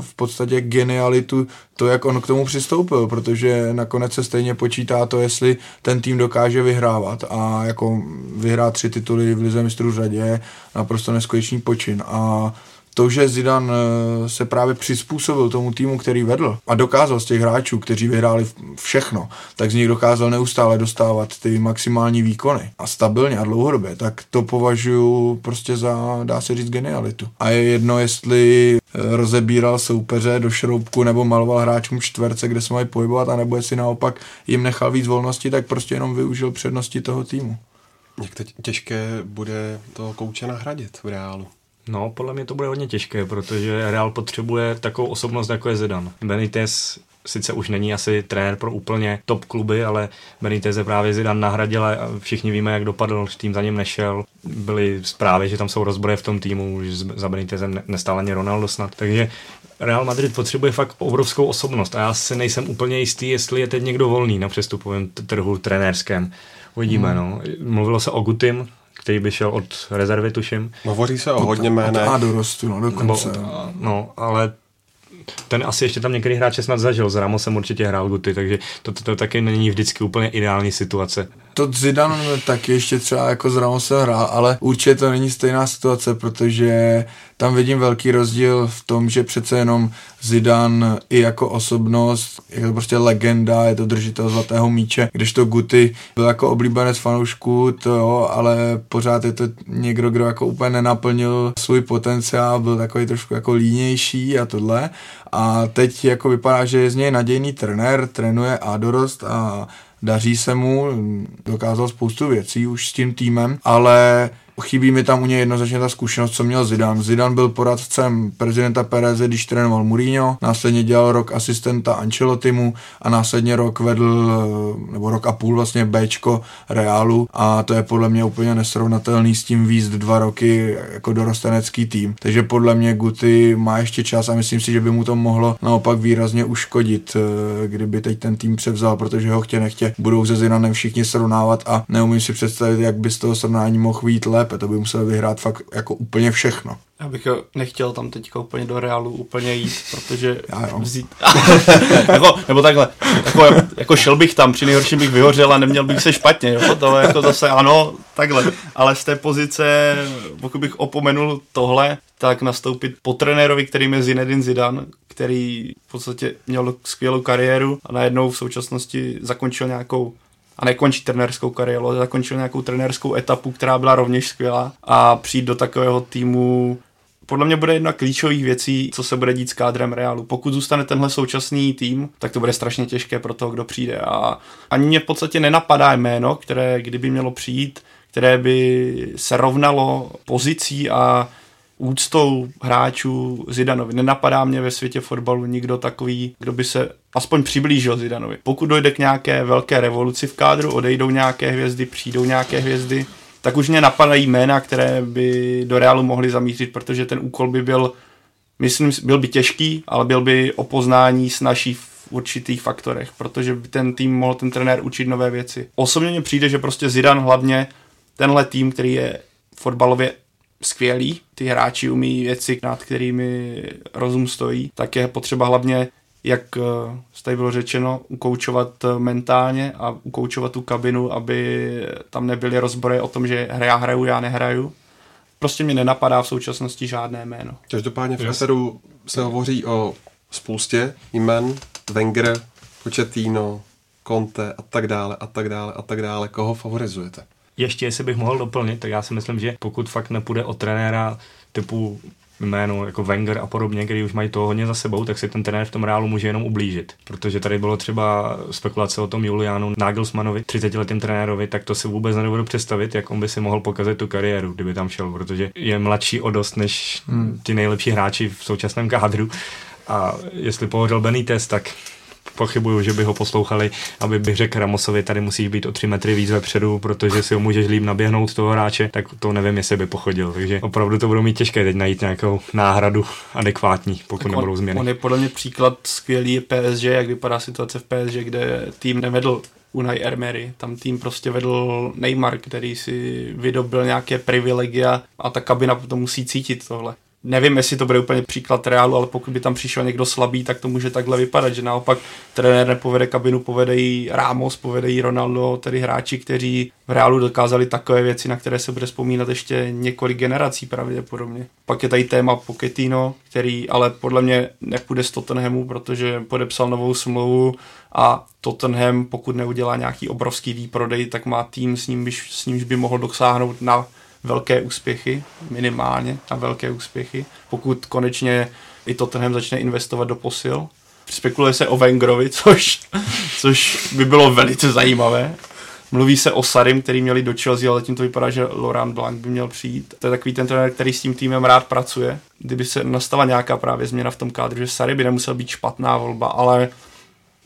v podstatě genialitu tu, to, jak on k tomu přistoupil, protože nakonec se stejně počítá to, jestli ten tým dokáže vyhrávat a jako vyhrát tři tituly v Lize mistrů řadě, naprosto neskutečný počin. A to, že Zidane eh, se právě přizpůsobil tomu týmu, který vedl a dokázal z těch hráčů, kteří vyhráli všechno, tak z nich dokázal neustále dostávat ty maximální výkony a stabilně a dlouhodobě, tak to považuji prostě za, dá se říct, genialitu. A je jedno, jestli eh, rozebíral soupeře do šroubku nebo maloval hráčům čtverce, kde se mají pohybovat, anebo jestli naopak jim nechal víc volnosti, tak prostě jenom využil přednosti toho týmu. Jak teď těžké bude toho kouče nahradit v reálu? No, podle mě to bude hodně těžké, protože Real potřebuje takovou osobnost, jako je Zidane. Benitez sice už není asi trenér pro úplně top kluby, ale Benitez je právě Zidane nahradil a všichni víme, jak dopadl, tým za ním nešel. Byly zprávy, že tam jsou rozbroje v tom týmu, že za Benitezem nestál ani Ronaldo snad. Takže Real Madrid potřebuje fakt obrovskou osobnost a já se nejsem úplně jistý, jestli je teď někdo volný na přestupovém trhu trenérském. Uvidíme, hmm. no. Mluvilo se o Gutim, který by šel od rezervy, tuším. Hovoří se o hodně jménech. A dorostu, no dokonce. Nebo, no, ale ten asi ještě tam některý hráče snad zažil, s Ramosem určitě hrál Guty, takže to, to, to taky není vždycky úplně ideální situace. To Zidane taky ještě třeba jako s Ramosem hrál, ale určitě to není stejná situace, protože tam vidím velký rozdíl v tom, že přece jenom Zidan i jako osobnost, je to prostě legenda, je to držitel zlatého míče, když to Guty byl jako oblíbenec fanoušků, to jo, ale pořád je to někdo, kdo jako úplně nenaplnil svůj potenciál, byl takový trošku jako línější a tohle. A teď jako vypadá, že je z něj nadějný trenér, trénuje a dorost a daří se mu, dokázal spoustu věcí už s tím týmem, ale chybí mi tam u něj jednoznačně ta zkušenost, co měl Zidane. Zidane byl poradcem prezidenta Pereze, když trénoval Mourinho, následně dělal rok asistenta Ancelottimu a následně rok vedl, nebo rok a půl vlastně Bčko Realu a to je podle mě úplně nesrovnatelný s tím výst dva roky jako dorostenecký tým. Takže podle mě Guty má ještě čas a myslím si, že by mu to mohlo naopak výrazně uškodit, kdyby teď ten tým převzal, protože ho chtě nechtě budou se Zidanem všichni srovnávat a neumím si představit, jak by z toho srovnání mohl být lépe lépe, to by musel vyhrát fakt jako úplně všechno. Já bych nechtěl tam teďka úplně do Realu úplně jít, protože Já jo. vzít... jako, nebo takhle, jako, jako, šel bych tam, při nejhorším bych vyhořel a neměl bych se špatně, jo? to jako zase ano, takhle, ale z té pozice, pokud bych opomenul tohle, tak nastoupit po trenérovi, kterým je Zinedine Zidane, který v podstatě měl skvělou kariéru a najednou v současnosti zakončil nějakou a nekončí trenérskou kariéru, zakončil nějakou trenérskou etapu, která byla rovněž skvělá a přijít do takového týmu podle mě bude jedna klíčových věcí, co se bude dít s kádrem Realu. Pokud zůstane tenhle současný tým, tak to bude strašně těžké pro toho, kdo přijde. A ani mě v podstatě nenapadá jméno, které kdyby mělo přijít, které by se rovnalo pozicí a úctou hráčů Zidanovi. Nenapadá mě ve světě fotbalu nikdo takový, kdo by se aspoň přiblížil Zidanovi. Pokud dojde k nějaké velké revoluci v kádru, odejdou nějaké hvězdy, přijdou nějaké hvězdy, tak už mě napadají jména, které by do Realu mohly zamířit, protože ten úkol by byl, myslím, byl by těžký, ale byl by o poznání snaží v určitých faktorech, protože by ten tým mohl ten trenér učit nové věci. Osobně mně přijde, že prostě Zidan hlavně tenhle tým, který je fotbalově skvělý, ty hráči umí věci, nad kterými rozum stojí, tak je potřeba hlavně jak eh, tady bylo řečeno, ukoučovat eh, mentálně a ukoučovat tu kabinu, aby tam nebyly rozbory o tom, že já hraju, já nehraju. Prostě mi nenapadá v současnosti žádné jméno. Každopádně v Eseru se hovoří o spoustě jmen, Wenger, Pochettino, Conte a tak dále a tak dále a tak dále. Koho favorizujete? Ještě, jestli bych mohl doplnit, tak já si myslím, že pokud fakt nepůjde o trenéra typu jméno jako Wenger a podobně, který už mají to hodně za sebou, tak si ten trenér v tom reálu může jenom ublížit. Protože tady bylo třeba spekulace o tom Julianu Nagelsmanovi, 30 letým trenérovi, tak to si vůbec nedovedu představit, jak on by si mohl pokazit tu kariéru, kdyby tam šel, protože je mladší o dost než hmm. ti nejlepší hráči v současném kádru. A jestli pohořel Benitez, tak pochybuju, že by ho poslouchali, aby bych řekl Ramosovi, tady musí být o tři metry víc vepředu, protože si ho můžeš líp naběhnout toho hráče, tak to nevím, jestli by pochodil. Takže opravdu to budou mít těžké teď najít nějakou náhradu adekvátní, pokud tak nebudou změny. On je podle mě příklad skvělý PSG, jak vypadá situace v PSG, kde tým nevedl Unai Emery. Tam tým prostě vedl Neymar, který si vydobil nějaké privilegia a ta kabina to musí cítit tohle nevím, jestli to bude úplně příklad Realu, ale pokud by tam přišel někdo slabý, tak to může takhle vypadat, že naopak trenér nepovede kabinu, povede jí Ramos, povede jí Ronaldo, tedy hráči, kteří v Realu dokázali takové věci, na které se bude vzpomínat ještě několik generací pravděpodobně. Pak je tady téma Pochettino, který ale podle mě nepůjde z Tottenhamu, protože podepsal novou smlouvu a Tottenham, pokud neudělá nějaký obrovský výprodej, tak má tým, s, ním, s nímž by mohl dosáhnout na velké úspěchy, minimálně na velké úspěchy, pokud konečně i Tottenham začne investovat do posil. Spekuluje se o Wengerovi, což, což by bylo velice zajímavé. Mluví se o Sarim, který měli do Chelsea, ale tím to vypadá, že Laurent Blanc by měl přijít. To je takový ten trenér, který s tím týmem rád pracuje. Kdyby se nastala nějaká právě změna v tom kádru, že Sary by nemusel být špatná volba, ale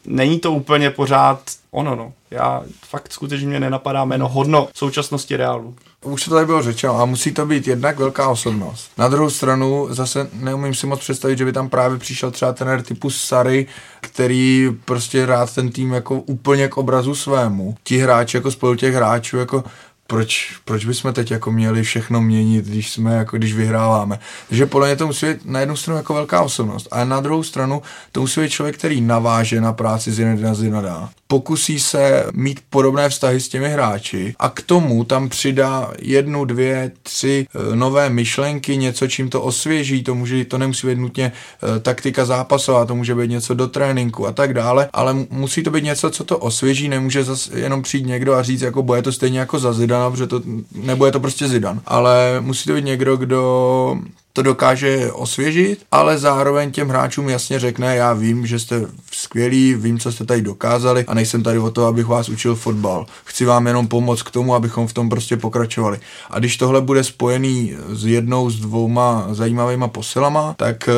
není to úplně pořád ono, no. Já fakt skutečně mě nenapadá jméno hodno současnosti Realu. Už to tady bylo řečeno a musí to být jednak velká osobnost. Na druhou stranu zase neumím si moc představit, že by tam právě přišel třeba trenér typu Sary, který prostě rád ten tým jako úplně k obrazu svému. Ti hráči jako spolu těch hráčů jako proč, proč bychom teď jako měli všechno měnit, když jsme jako když vyhráváme. Takže podle mě to musí být na jednu stranu jako velká osobnost, a na druhou stranu to musí být člověk, který naváže na práci Zinedina Zinada. Pokusí se mít podobné vztahy s těmi hráči a k tomu tam přidá jednu, dvě, tři e, nové myšlenky, něco, čím to osvěží, to, může, to nemusí být nutně e, taktika zápasová, to může být něco do tréninku a tak dále, ale musí to být něco, co to osvěží, nemůže zase jenom přijít někdo a říct, jako bude to stejně jako za protože to, nebo je to prostě Zidan, ale musí to být někdo, kdo to dokáže osvěžit, ale zároveň těm hráčům jasně řekne, já vím, že jste skvělí, vím, co jste tady dokázali a nejsem tady o to, abych vás učil fotbal. Chci vám jenom pomoct k tomu, abychom v tom prostě pokračovali. A když tohle bude spojený s jednou, s dvouma zajímavýma posilama, tak eh,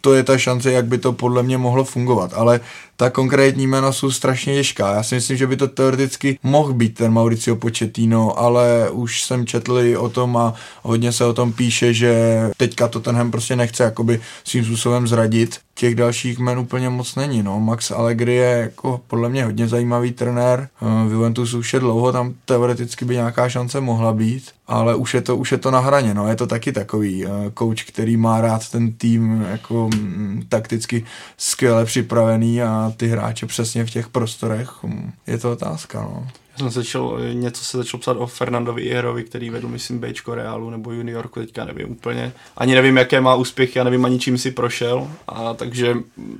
to je ta šance, jak by to podle mě mohlo fungovat. Ale ta konkrétní jména jsou strašně těžká. Já si myslím, že by to teoreticky mohl být ten Mauricio Pochettino, ale už jsem četl i o tom a hodně se o tom píše, že teďka to tenhle prostě nechce jakoby svým způsobem zradit. Těch dalších jmen úplně moc není, no. Max Allegri je jako podle mě hodně zajímavý trenér. V Juventusu už je dlouho, tam teoreticky by nějaká šance mohla být, ale už je to, už je to na hraně, no. Je to taky takový coach, který má rád ten tým jako m, takticky skvěle připravený a ty hráče přesně v těch prostorech. Je to otázka, no. Já jsem začal, něco se začal psát o Fernandovi Iherovi, který vedl, myslím, Bčko Realu nebo Juniorku, teďka nevím úplně. Ani nevím, jaké má úspěchy, já nevím ani čím si prošel, a takže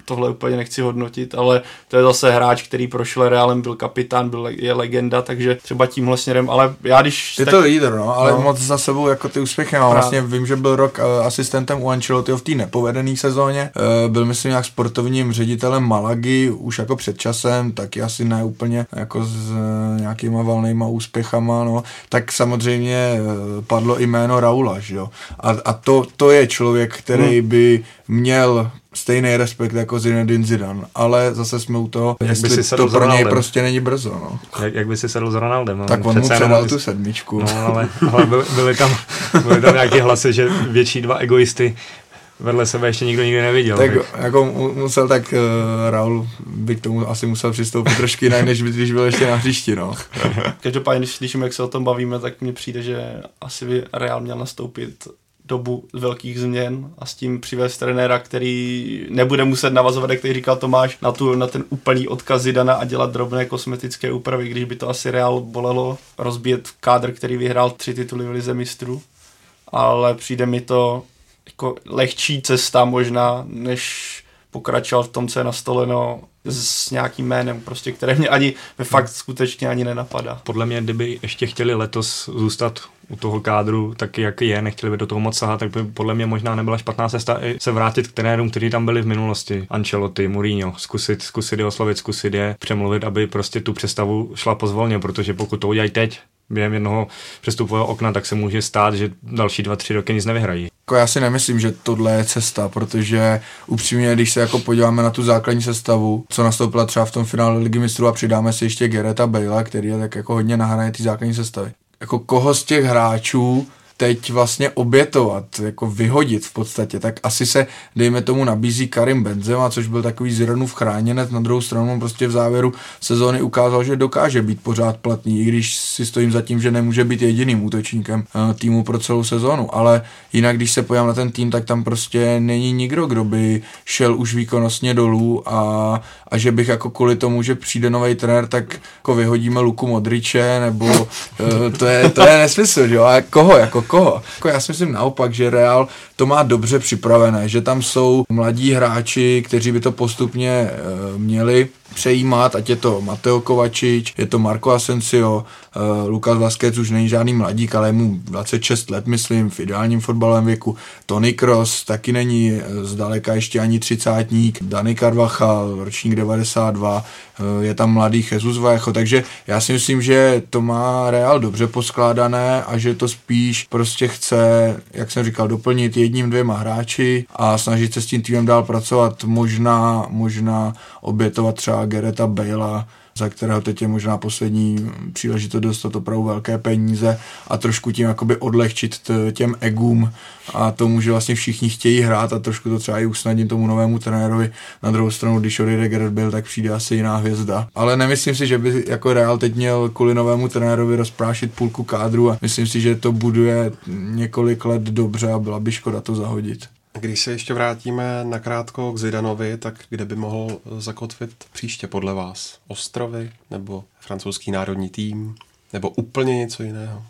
tohle úplně nechci hodnotit, ale to je zase hráč, který prošel Realem, byl kapitán, byl, je legenda, takže třeba tímhle směrem, ale já když... Je tak, to líder, no, ale no, moc za sebou jako ty úspěchy mám. Vlastně vím, že byl rok uh, asistentem u Ancelottiho v té nepovedené sezóně, uh, byl myslím nějak sportovním ředitelem Malagy už jako před časem, taky asi ne úplně jako z nějakýma valnýma úspěchama, no, tak samozřejmě eh, padlo i jméno Raula, že jo. A, a to, to je člověk, který hmm. by měl stejný respekt jako Zinedine Zidane, ale zase jsme u toho, jak jestli by si to pro něj prostě není brzo. No. Jak, jak by si sedl s Ronaldem. No. Tak on mu předal tu sedmičku. No, ale, ale byly, byly, tam, byly tam nějaké hlasy, že větší dva egoisty vedle sebe ještě nikdo nikdy neviděl. Tak, tak. jako musel tak uh, Raul by k tomu asi musel přistoupit trošku jinak, než když byl ještě na hřišti, no. Každopádně, když slyším, jak se o tom bavíme, tak mně přijde, že asi by Real měl nastoupit dobu velkých změn a s tím přivést trenéra, který nebude muset navazovat, jak tady říkal Tomáš, na, tu, na ten úplný odkaz Zidana a dělat drobné kosmetické úpravy, když by to asi Real bolelo rozbíjet kádr, který vyhrál tři tituly v Lize mistrů. Ale přijde mi to jako lehčí cesta možná, než pokračoval v tom, co je nastoleno s nějakým jménem, prostě, které mě ani ve fakt skutečně ani nenapadá. Podle mě, kdyby ještě chtěli letos zůstat u toho kádru, tak jak je, nechtěli by do toho moc sahat, tak by podle mě možná nebyla špatná cesta i se vrátit k trenérům, kteří tam byli v minulosti. Ancelotti, Mourinho, zkusit, zkusit je oslovit, zkusit je přemluvit, aby prostě tu přestavu šla pozvolně, protože pokud to udělají teď, během jednoho přestupového okna, tak se může stát, že další dva, tři roky nic nevyhrají. Jako já si nemyslím, že tohle je cesta, protože upřímně, když se jako podíváme na tu základní sestavu, co nastoupila třeba v tom finále ligy mistrů a přidáme si ještě Gereta Bale, který je tak jako hodně nahraje ty základní sestavy. Jako koho z těch hráčů teď vlastně obětovat, jako vyhodit v podstatě, tak asi se, dejme tomu, nabízí Karim Benzema, což byl takový Ziranův chráněnec, na druhou stranu prostě v závěru sezóny ukázal, že dokáže být pořád platný, i když si stojím za tím, že nemůže být jediným útočníkem eh, týmu pro celou sezónu, ale jinak, když se pojám na ten tým, tak tam prostě není nikdo, kdo by šel už výkonnostně dolů a, a že bych jako kvůli tomu, že přijde nový trenér, tak jako vyhodíme Luku Modriče, nebo eh, to je, to je nesmysl, jo, a koho, jako koho. Jako já si myslím naopak, že Real to má dobře připravené, že tam jsou mladí hráči, kteří by to postupně e, měli přejímat, ať je to Mateo Kovačič, je to Marco Asensio, uh, Lukas Vazquez už není žádný mladík, ale je mu 26 let, myslím, v ideálním fotbalovém věku. Tony Cross taky není uh, zdaleka ještě ani třicátník, Dani Carvachal, ročník 92, uh, je tam mladý Jesus Vajecho, takže já si myslím, že to má Real dobře poskládané a že to spíš prostě chce, jak jsem říkal, doplnit jedním, dvěma hráči a snažit se s tím týmem dál pracovat, možná, možná obětovat třeba Gereta Bale za kterého teď je možná poslední příležitost dostat opravdu velké peníze a trošku tím jakoby odlehčit t- těm egům a tomu, že vlastně všichni chtějí hrát a trošku to třeba i usnadnit tomu novému trenérovi. Na druhou stranu, když odejde Gerard byl, tak přijde asi jiná hvězda. Ale nemyslím si, že by jako Real teď měl kvůli novému trenérovi rozprášit půlku kádru a myslím si, že to buduje několik let dobře a byla by škoda to zahodit. Když se ještě vrátíme nakrátko k Zidanovi, tak kde by mohl zakotvit příště podle vás? Ostrovy nebo francouzský národní tým? Nebo úplně něco jiného?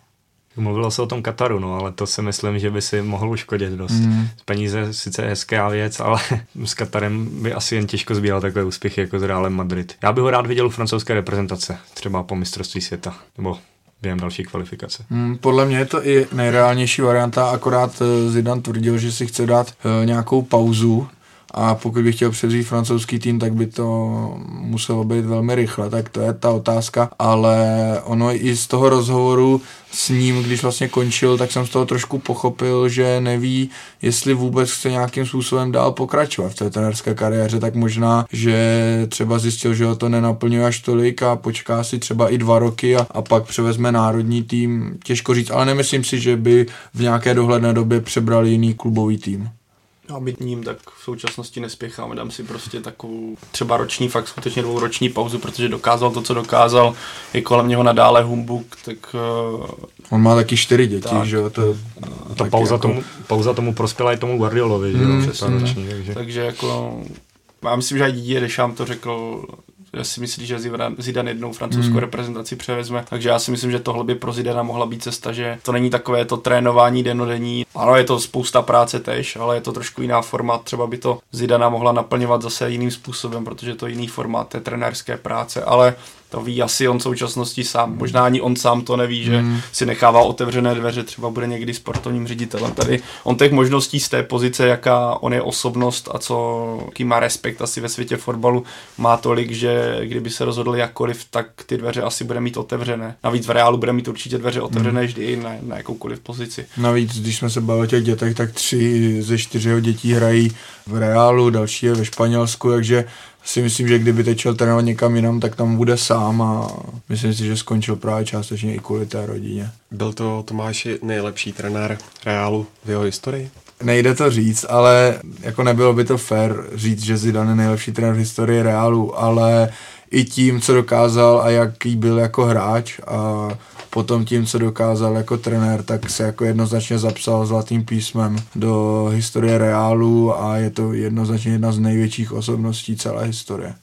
Mluvilo se o tom Kataru, no, ale to si myslím, že by si mohl uškodit dost. Mm. Peníze sice je hezká věc, ale s Katarem by asi jen těžko sbíral takové úspěchy jako s Realem Madrid. Já bych ho rád viděl u francouzské reprezentace, třeba po mistrovství světa, nebo během další kvalifikace. Hmm, podle mě je to i nejreálnější varianta, akorát eh, Zidane tvrdil, že si chce dát uh, nějakou pauzu a pokud by chtěl převzít francouzský tým, tak by to muselo být velmi rychle, tak to je ta otázka, ale ono i z toho rozhovoru s ním, když vlastně končil, tak jsem z toho trošku pochopil, že neví, jestli vůbec chce nějakým způsobem dál pokračovat v té trenerské kariéře, tak možná, že třeba zjistil, že ho to nenaplňuje až tolik a počká si třeba i dva roky a, a pak převezme národní tým, těžko říct, ale nemyslím si, že by v nějaké dohledné době přebral jiný klubový tým. Já byt ním tak v současnosti nespěchám, dám si prostě takovou třeba roční, fakt skutečně dvouroční pauzu, protože dokázal to, co dokázal, je kolem něho nadále humbuk, tak... Uh, On má taky čtyři děti, tak, že jo? To, ta pauza, jako... tomu, pauza tomu prospěla i tomu Guardiolovi, že jo? Mm, roční, takže. takže jako... Já myslím, že i Didier Deschamps to řekl si myslím, že Zidane jednou francouzskou hmm. reprezentaci převezme, takže já si myslím, že tohle by pro Zidana mohla být cesta, že to není takové to trénování denodenní. Ano, je to spousta práce tež, ale je to trošku jiná forma, třeba by to Zidana mohla naplňovat zase jiným způsobem, protože to je jiný formát té trenérské práce, ale to ví asi on v současnosti sám. Možná ani on sám to neví, že mm. si nechává otevřené dveře, třeba bude někdy sportovním ředitelem. Tady on těch možností z té pozice, jaká on je osobnost a co, jaký má respekt asi ve světě fotbalu, má tolik, že kdyby se rozhodl jakkoliv, tak ty dveře asi bude mít otevřené. Navíc v reálu bude mít určitě dveře otevřené mm. vždy na, na jakoukoliv pozici. Navíc, když jsme se bavili o těch dětech, tak tři ze čtyřeho dětí hrají v reálu, další je ve Španělsku, takže si myslím, že kdyby teď šel trénovat někam jinam, tak tam bude sám a myslím si, že skončil právě částečně i kvůli té rodině. Byl to Tomáši nejlepší trenér Reálu v jeho historii? Nejde to říct, ale jako nebylo by to fair říct, že Zidane je nejlepší trenér v historii Reálu, ale i tím, co dokázal a jaký byl jako hráč a potom tím, co dokázal jako trenér, tak se jako jednoznačně zapsal zlatým písmem do historie Reálu a je to jednoznačně jedna z největších osobností celé historie.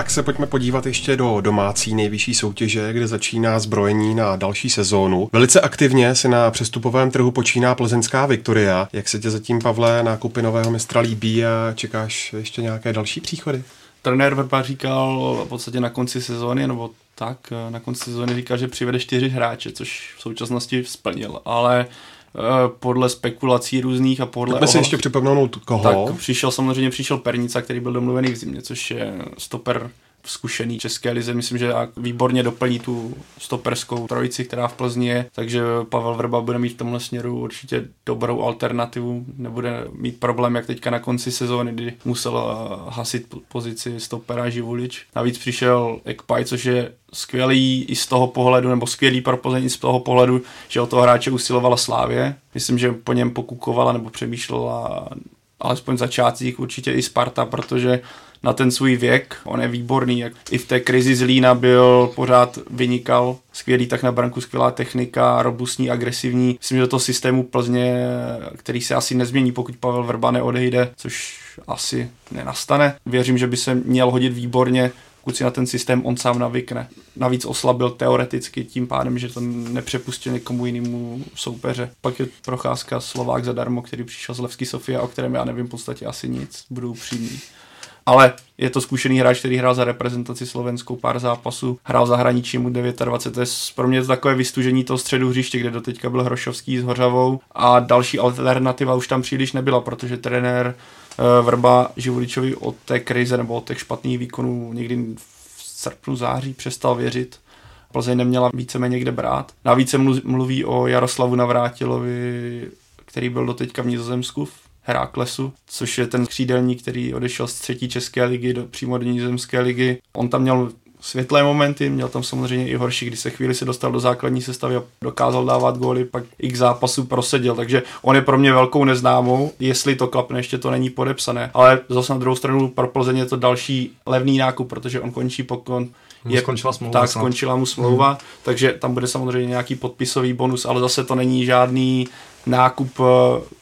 Tak se pojďme podívat ještě do domácí nejvyšší soutěže, kde začíná zbrojení na další sezónu. Velice aktivně se na přestupovém trhu počíná plzeňská Viktoria. Jak se tě zatím, Pavle, nákupy nového mistra líbí a čekáš ještě nějaké další příchody? Trenér Verba říkal v podstatě na konci sezóny, nebo tak, na konci sezóny říkal, že přivede čtyři hráče, což v současnosti splnil, ale podle spekulací různých a podle... Pojďme si ještě připomenout koho. Tak přišel samozřejmě přišel Pernica, který byl domluvený v zimě, což je stoper zkušený české lize. Myslím, že výborně doplní tu stoperskou trojici, která v Plzni je, takže Pavel Vrba bude mít v tomhle směru určitě dobrou alternativu. Nebude mít problém, jak teďka na konci sezóny, kdy musel eh, hasit pozici stopera Živulič. Navíc přišel Ekpaj, což je skvělý i z toho pohledu, nebo skvělý pro Plzeň z toho pohledu, že o toho hráče usilovala Slávě. Myslím, že po něm pokukovala nebo přemýšlela alespoň začátcích určitě i Sparta, protože na ten svůj věk. On je výborný, jak i v té krizi z Lína byl, pořád vynikal, skvělý tak na branku, skvělá technika, robustní, agresivní. Myslím, že do toho systému Plzně, který se asi nezmění, pokud Pavel Vrba neodejde, což asi nenastane. Věřím, že by se měl hodit výborně pokud si na ten systém on sám navykne. Navíc oslabil teoreticky tím pádem, že to nepřepustil někomu jinému soupeře. Pak je procházka Slovák zadarmo, který přišel z Levský Sofia, o kterém já nevím v podstatě asi nic, budu upřímný ale je to zkušený hráč, který hrál za reprezentaci slovenskou pár zápasů, hrál zahraničí mu 29, to je pro mě takové vystužení toho středu hřiště, kde doteďka byl Hrošovský s Hořavou a další alternativa už tam příliš nebyla, protože trenér uh, Vrba Živuličovi od té krize nebo od těch špatných výkonů někdy v srpnu, září přestal věřit. Plzeň neměla víceméně kde brát. Navíc se mluví o Jaroslavu Navrátilovi, který byl doteďka v Nizozemsku, v Heraklesu, což je ten křídelník, který odešel z třetí české ligy do, přímo do nizozemské ligy. On tam měl světlé momenty, měl tam samozřejmě i horší, kdy se chvíli se dostal do základní sestavy a dokázal dávat góly, pak x zápasů proseděl, takže on je pro mě velkou neznámou, jestli to klapne, ještě to není podepsané, ale zase na druhou stranu pro Plzeň je to další levný nákup, protože on končí pokud je, skončila smlouva. Tak, skončila mu smlouva, hmm. takže tam bude samozřejmě nějaký podpisový bonus, ale zase to není žádný nákup eh,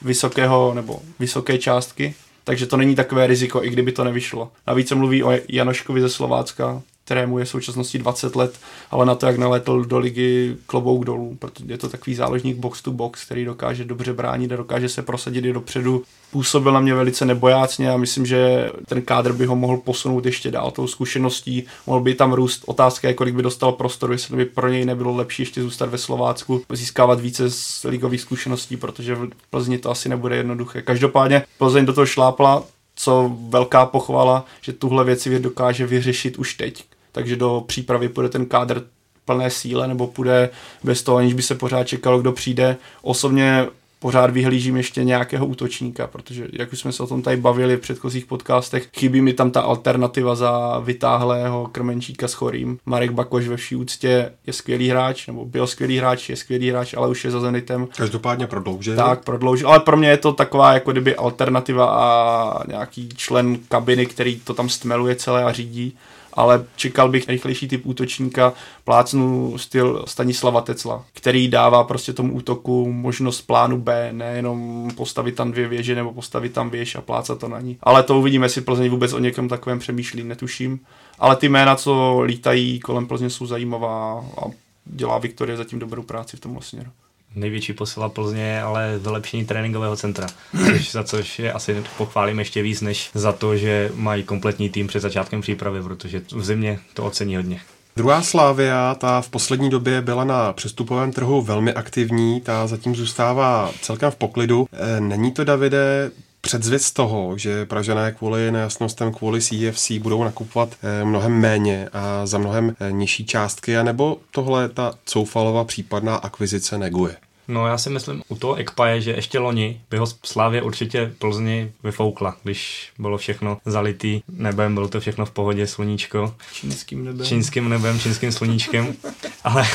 vysokého nebo vysoké částky, takže to není takové riziko, i kdyby to nevyšlo. Navíc se mluví o Janoškovi ze Slovácka, kterému je v současnosti 20 let, ale na to, jak naletl do ligy klobouk dolů, protože je to takový záložník box to box, který dokáže dobře bránit a dokáže se prosadit i dopředu. Působil na mě velice nebojácně a myslím, že ten kádr by ho mohl posunout ještě dál tou zkušeností, mohl by tam růst. Otázka kolik by dostal prostoru, jestli by pro něj nebylo lepší ještě zůstat ve Slovácku, získávat více z ligových zkušeností, protože v Plzni to asi nebude jednoduché. Každopádně Plzeň do toho šlápla, co velká pochvala, že tuhle věci dokáže vyřešit už teď takže do přípravy půjde ten kádr plné síle, nebo půjde bez toho, aniž by se pořád čekalo, kdo přijde. Osobně pořád vyhlížím ještě nějakého útočníka, protože jak už jsme se o tom tady bavili v předchozích podcastech, chybí mi tam ta alternativa za vytáhlého krmenčíka s chorým. Marek Bakoš ve vší úctě je skvělý hráč, nebo byl skvělý hráč, je skvělý hráč, ale už je za Zenitem. Každopádně prodloužil. Tak, prodloužil, ale pro mě je to taková jako kdyby alternativa a nějaký člen kabiny, který to tam stmeluje celé a řídí ale čekal bych rychlejší typ útočníka, plácnu styl Stanislava Tecla, který dává prostě tomu útoku možnost plánu B, nejenom postavit tam dvě věže nebo postavit tam věž a plácat to na ní. Ale to uvidíme, jestli Plzeň vůbec o někom takovém přemýšlí, netuším. Ale ty jména, co lítají kolem Plzně, jsou zajímavá a dělá Viktorie zatím dobrou práci v tom směru největší posila Plzně ale vylepšení tréninkového centra, což, za což je asi pochválím ještě víc, než za to, že mají kompletní tým před začátkem přípravy, protože v zimě to ocení hodně. Druhá Slávia, ta v poslední době byla na přestupovém trhu velmi aktivní, ta zatím zůstává celkem v poklidu. E, není to, Davide, předzvěst toho, že Pražané kvůli nejasnostem, kvůli CFC budou nakupovat e, mnohem méně a za mnohem e, nižší částky, anebo tohle ta Coufalova případná akvizice neguje? No já si myslím u toho Ekpaje, že ještě loni by ho Slávě určitě Plzni vyfoukla, když bylo všechno zalitý nebem, bylo to všechno v pohodě, sluníčko. Čínským nebem. Čínským nebem, čínským sluníčkem. ale,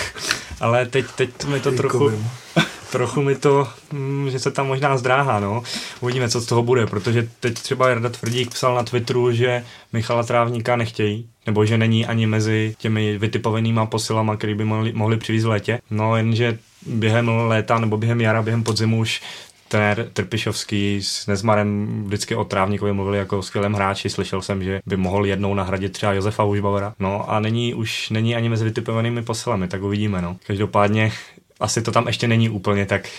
ale teď, teď mi to trochu, trochu mi to, hm, že se tam možná zdráhá, no. Uvidíme, co z toho bude, protože teď třeba Jarda Tvrdík psal na Twitteru, že Michala Trávníka nechtějí, nebo že není ani mezi těmi vytipovanýma posilama, který by mohli, mohli přivést v létě. No jenže během léta nebo během jara, během podzimu už trenér Trpišovský s Nezmarem vždycky o Trávníkovi mluvili jako o skvělém hráči. Slyšel jsem, že by mohl jednou nahradit třeba Josefa Užbauera. No a není už není ani mezi vytipovanými posilami, tak uvidíme. No. Každopádně asi to tam ještě není úplně tak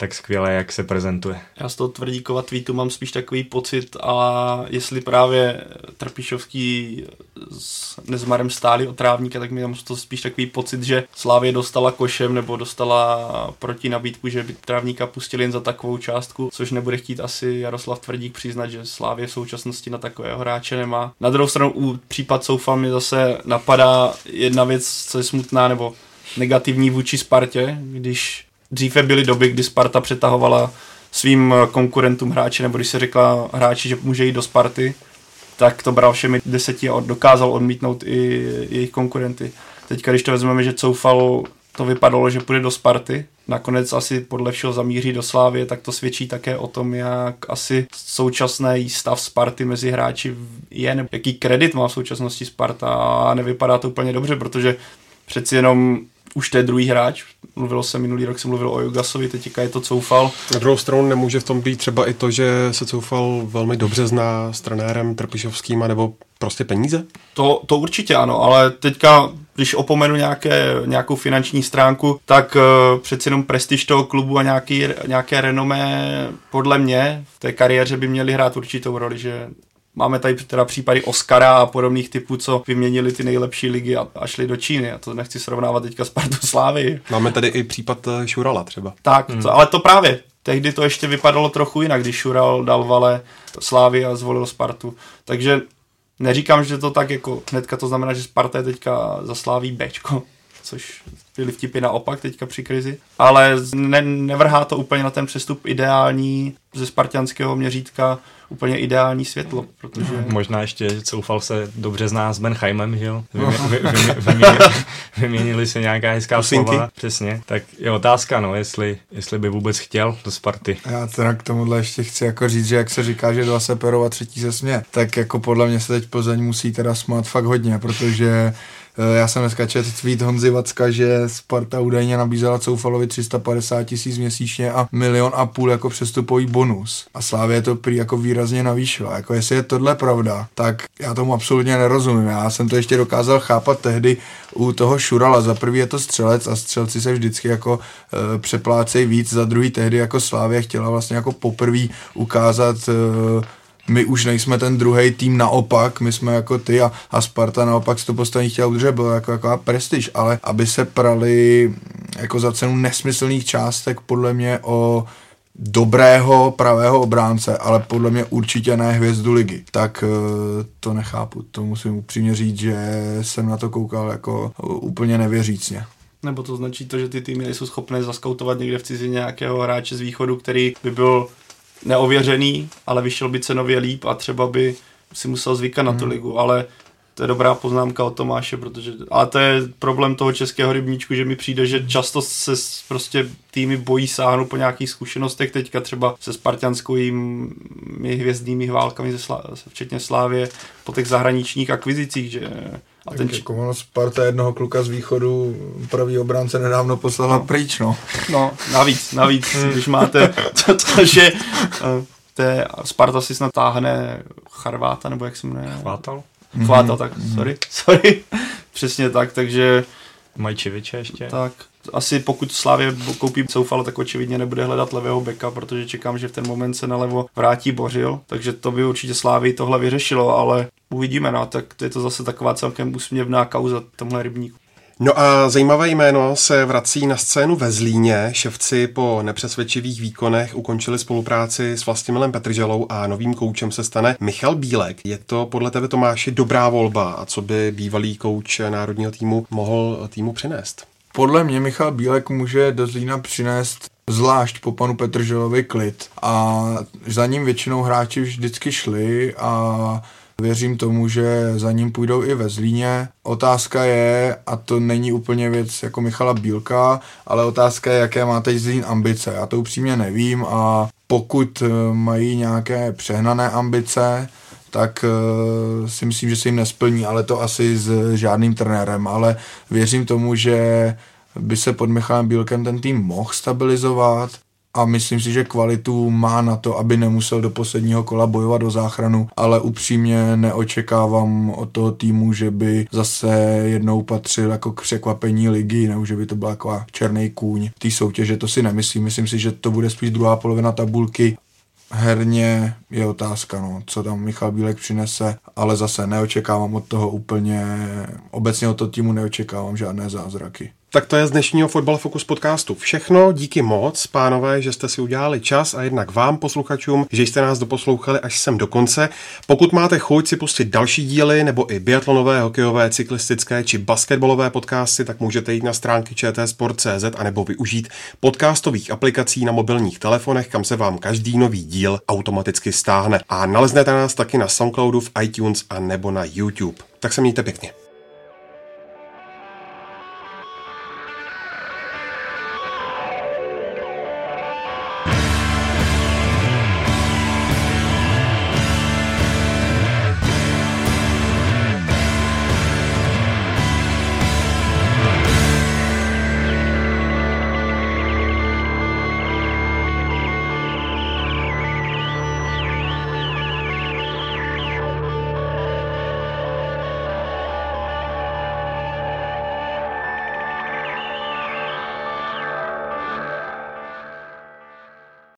tak skvěle, jak se prezentuje. Já z toho tvrdíkova tweetu mám spíš takový pocit, a jestli právě Trpišovský s Nezmarem stáli od trávníka, tak mi mám to spíš takový pocit, že Slávě dostala košem nebo dostala proti nabídku, že by trávníka pustili jen za takovou částku, což nebude chtít asi Jaroslav Tvrdík přiznat, že Slávě v současnosti na takového hráče nemá. Na druhou stranu u případ Soufa mi zase napadá jedna věc, co je smutná, nebo negativní vůči Spartě, když dříve byly doby, kdy Sparta přetahovala svým konkurentům hráči, nebo když se řekla hráči, že může jít do Sparty, tak to bral všemi deseti a dokázal odmítnout i jejich konkurenty. Teď, když to vezmeme, že Coufal to vypadalo, že půjde do Sparty, nakonec asi podle všeho zamíří do Slávy, tak to svědčí také o tom, jak asi současný stav Sparty mezi hráči je, nebo jaký kredit má v současnosti Sparta a nevypadá to úplně dobře, protože přeci jenom už to je druhý hráč. Mluvilo se minulý rok, jsem mluvil o Jugasovi, teďka je to Coufal. Na druhou stranu nemůže v tom být třeba i to, že se Coufal velmi dobře zná s trenérem Trpišovským, nebo prostě peníze? To, to určitě ano, ale teďka, když opomenu nějaké, nějakou finanční stránku, tak uh, přeci jenom prestiž toho klubu a nějaký, nějaké renomé podle mě v té kariéře by měli hrát určitou roli, že Máme tady teda případy Oscara a podobných typů, co vyměnili ty nejlepší ligy a, a šli do Číny. A to nechci srovnávat teďka s Spartu Slávy. Máme tady i případ eh, Šurala třeba. Tak, hmm. to, ale to právě. Tehdy to ještě vypadalo trochu jinak, když Šural dal vale Slávy a zvolil Spartu. Takže Neříkám, že to tak jako hnedka to znamená, že Sparta je teďka zasláví Bčko, což byly vtipy naopak teďka při krizi, ale ne, nevrhá to úplně na ten přestup ideální ze spartianského měřítka úplně ideální světlo, protože... No, možná ještě, že Coufal se dobře zná s Benheimem, že jo? Vy, vy, vy, vyměnili, vyměnili se nějaká hezká Pusinky. slova. Přesně. Tak je otázka, no, jestli, jestli by vůbec chtěl do Sparty. Já teda k tomuhle ještě chci jako říct, že jak se říká, že dva se perou a třetí se smě, tak jako podle mě se teď Plzeň musí teda smát fakt hodně, protože já jsem dneska četl tweet Honzy Vacka, že Sparta údajně nabízela Coufalovi 350 tisíc měsíčně a milion a půl jako přestupový bonus. A Slávě to prý jako výrazně navýšila. Jako jestli je tohle pravda, tak já tomu absolutně nerozumím. Já jsem to ještě dokázal chápat tehdy u toho Šurala. Za prvý je to střelec a střelci se vždycky jako e, přeplácejí víc, za druhý tehdy jako Slávě chtěla vlastně jako poprvé ukázat e, my už nejsme ten druhý tým naopak, my jsme jako ty a, a Sparta naopak si to postavení chtěla udržet, bylo jako jako prestiž, ale aby se prali jako za cenu nesmyslných částek podle mě o dobrého pravého obránce, ale podle mě určitě ne hvězdu ligy, tak eh, to nechápu. To musím upřímně říct, že jsem na to koukal jako úplně nevěřícně. Nebo to značí to, že ty týmy nejsou schopné zaskoutovat někde v cizině nějakého hráče z východu, který by byl neověřený, ale vyšel by cenově líp a třeba by si musel zvykat na tu hmm. ligu, ale to je dobrá poznámka od Tomáše, protože, ale to je problém toho českého rybníčku, že mi přijde, že často se prostě týmy bojí sáhnout po nějakých zkušenostech, teďka třeba se spartianskými hvězdnými válkami, včetně Slávě, po těch zahraničních akvizicích, že a ten jako ono Sparta jednoho kluka z východu pravý obránce nedávno poslala no. pryč, no. No, navíc, navíc, hmm. když máte to, to že uh, té Sparta si snad táhne Charváta, nebo jak se jmenuje? Chvátal. Chvátal, tak, mm-hmm. sorry, sorry. Přesně tak, takže... Majčeviče ještě. Tak, asi pokud Slávě koupí Soufalo, tak očividně nebude hledat levého beka, protože čekám, že v ten moment se nalevo vrátí Bořil, takže to by určitě Slávy tohle vyřešilo, ale uvidíme, no, tak to je to zase taková celkem úsměvná kauza tomhle rybníku. No a zajímavé jméno se vrací na scénu ve Zlíně. Ševci po nepřesvědčivých výkonech ukončili spolupráci s Vlastimilem Petrželou a novým koučem se stane Michal Bílek. Je to podle tebe, Tomáši, dobrá volba a co by bývalý kouč národního týmu mohl týmu přinést? Podle mě Michal Bílek může do Zlína přinést zvlášť po panu Petrželovi klid a za ním většinou hráči vždycky šli a Věřím tomu, že za ním půjdou i ve Zlíně. Otázka je, a to není úplně věc jako Michala Bílka, ale otázka je, jaké má teď Zlín ambice. Já to upřímně nevím a pokud mají nějaké přehnané ambice, tak uh, si myslím, že se jim nesplní, ale to asi s žádným trenérem, ale věřím tomu, že by se pod Michalem Bílkem ten tým mohl stabilizovat a myslím si, že kvalitu má na to, aby nemusel do posledního kola bojovat o záchranu, ale upřímně neočekávám od toho týmu, že by zase jednou patřil jako k překvapení ligy, nebo že by to byla jako černý kůň té soutěže, to si nemyslím. Myslím si, že to bude spíš druhá polovina tabulky herně je otázka, no, co tam Michal Bílek přinese, ale zase neočekávám od toho úplně, obecně od toho týmu neočekávám žádné zázraky. Tak to je z dnešního Fotbal Focus podcastu všechno. Díky moc, pánové, že jste si udělali čas a jednak vám, posluchačům, že jste nás doposlouchali až sem do konce. Pokud máte chuť si pustit další díly nebo i biatlonové, hokejové, cyklistické či basketbalové podcasty, tak můžete jít na stránky čtsport.cz a nebo využít podcastových aplikací na mobilních telefonech, kam se vám každý nový díl automaticky stáhne. A naleznete nás taky na Soundcloudu, v iTunes a nebo na YouTube. Tak se mějte pěkně.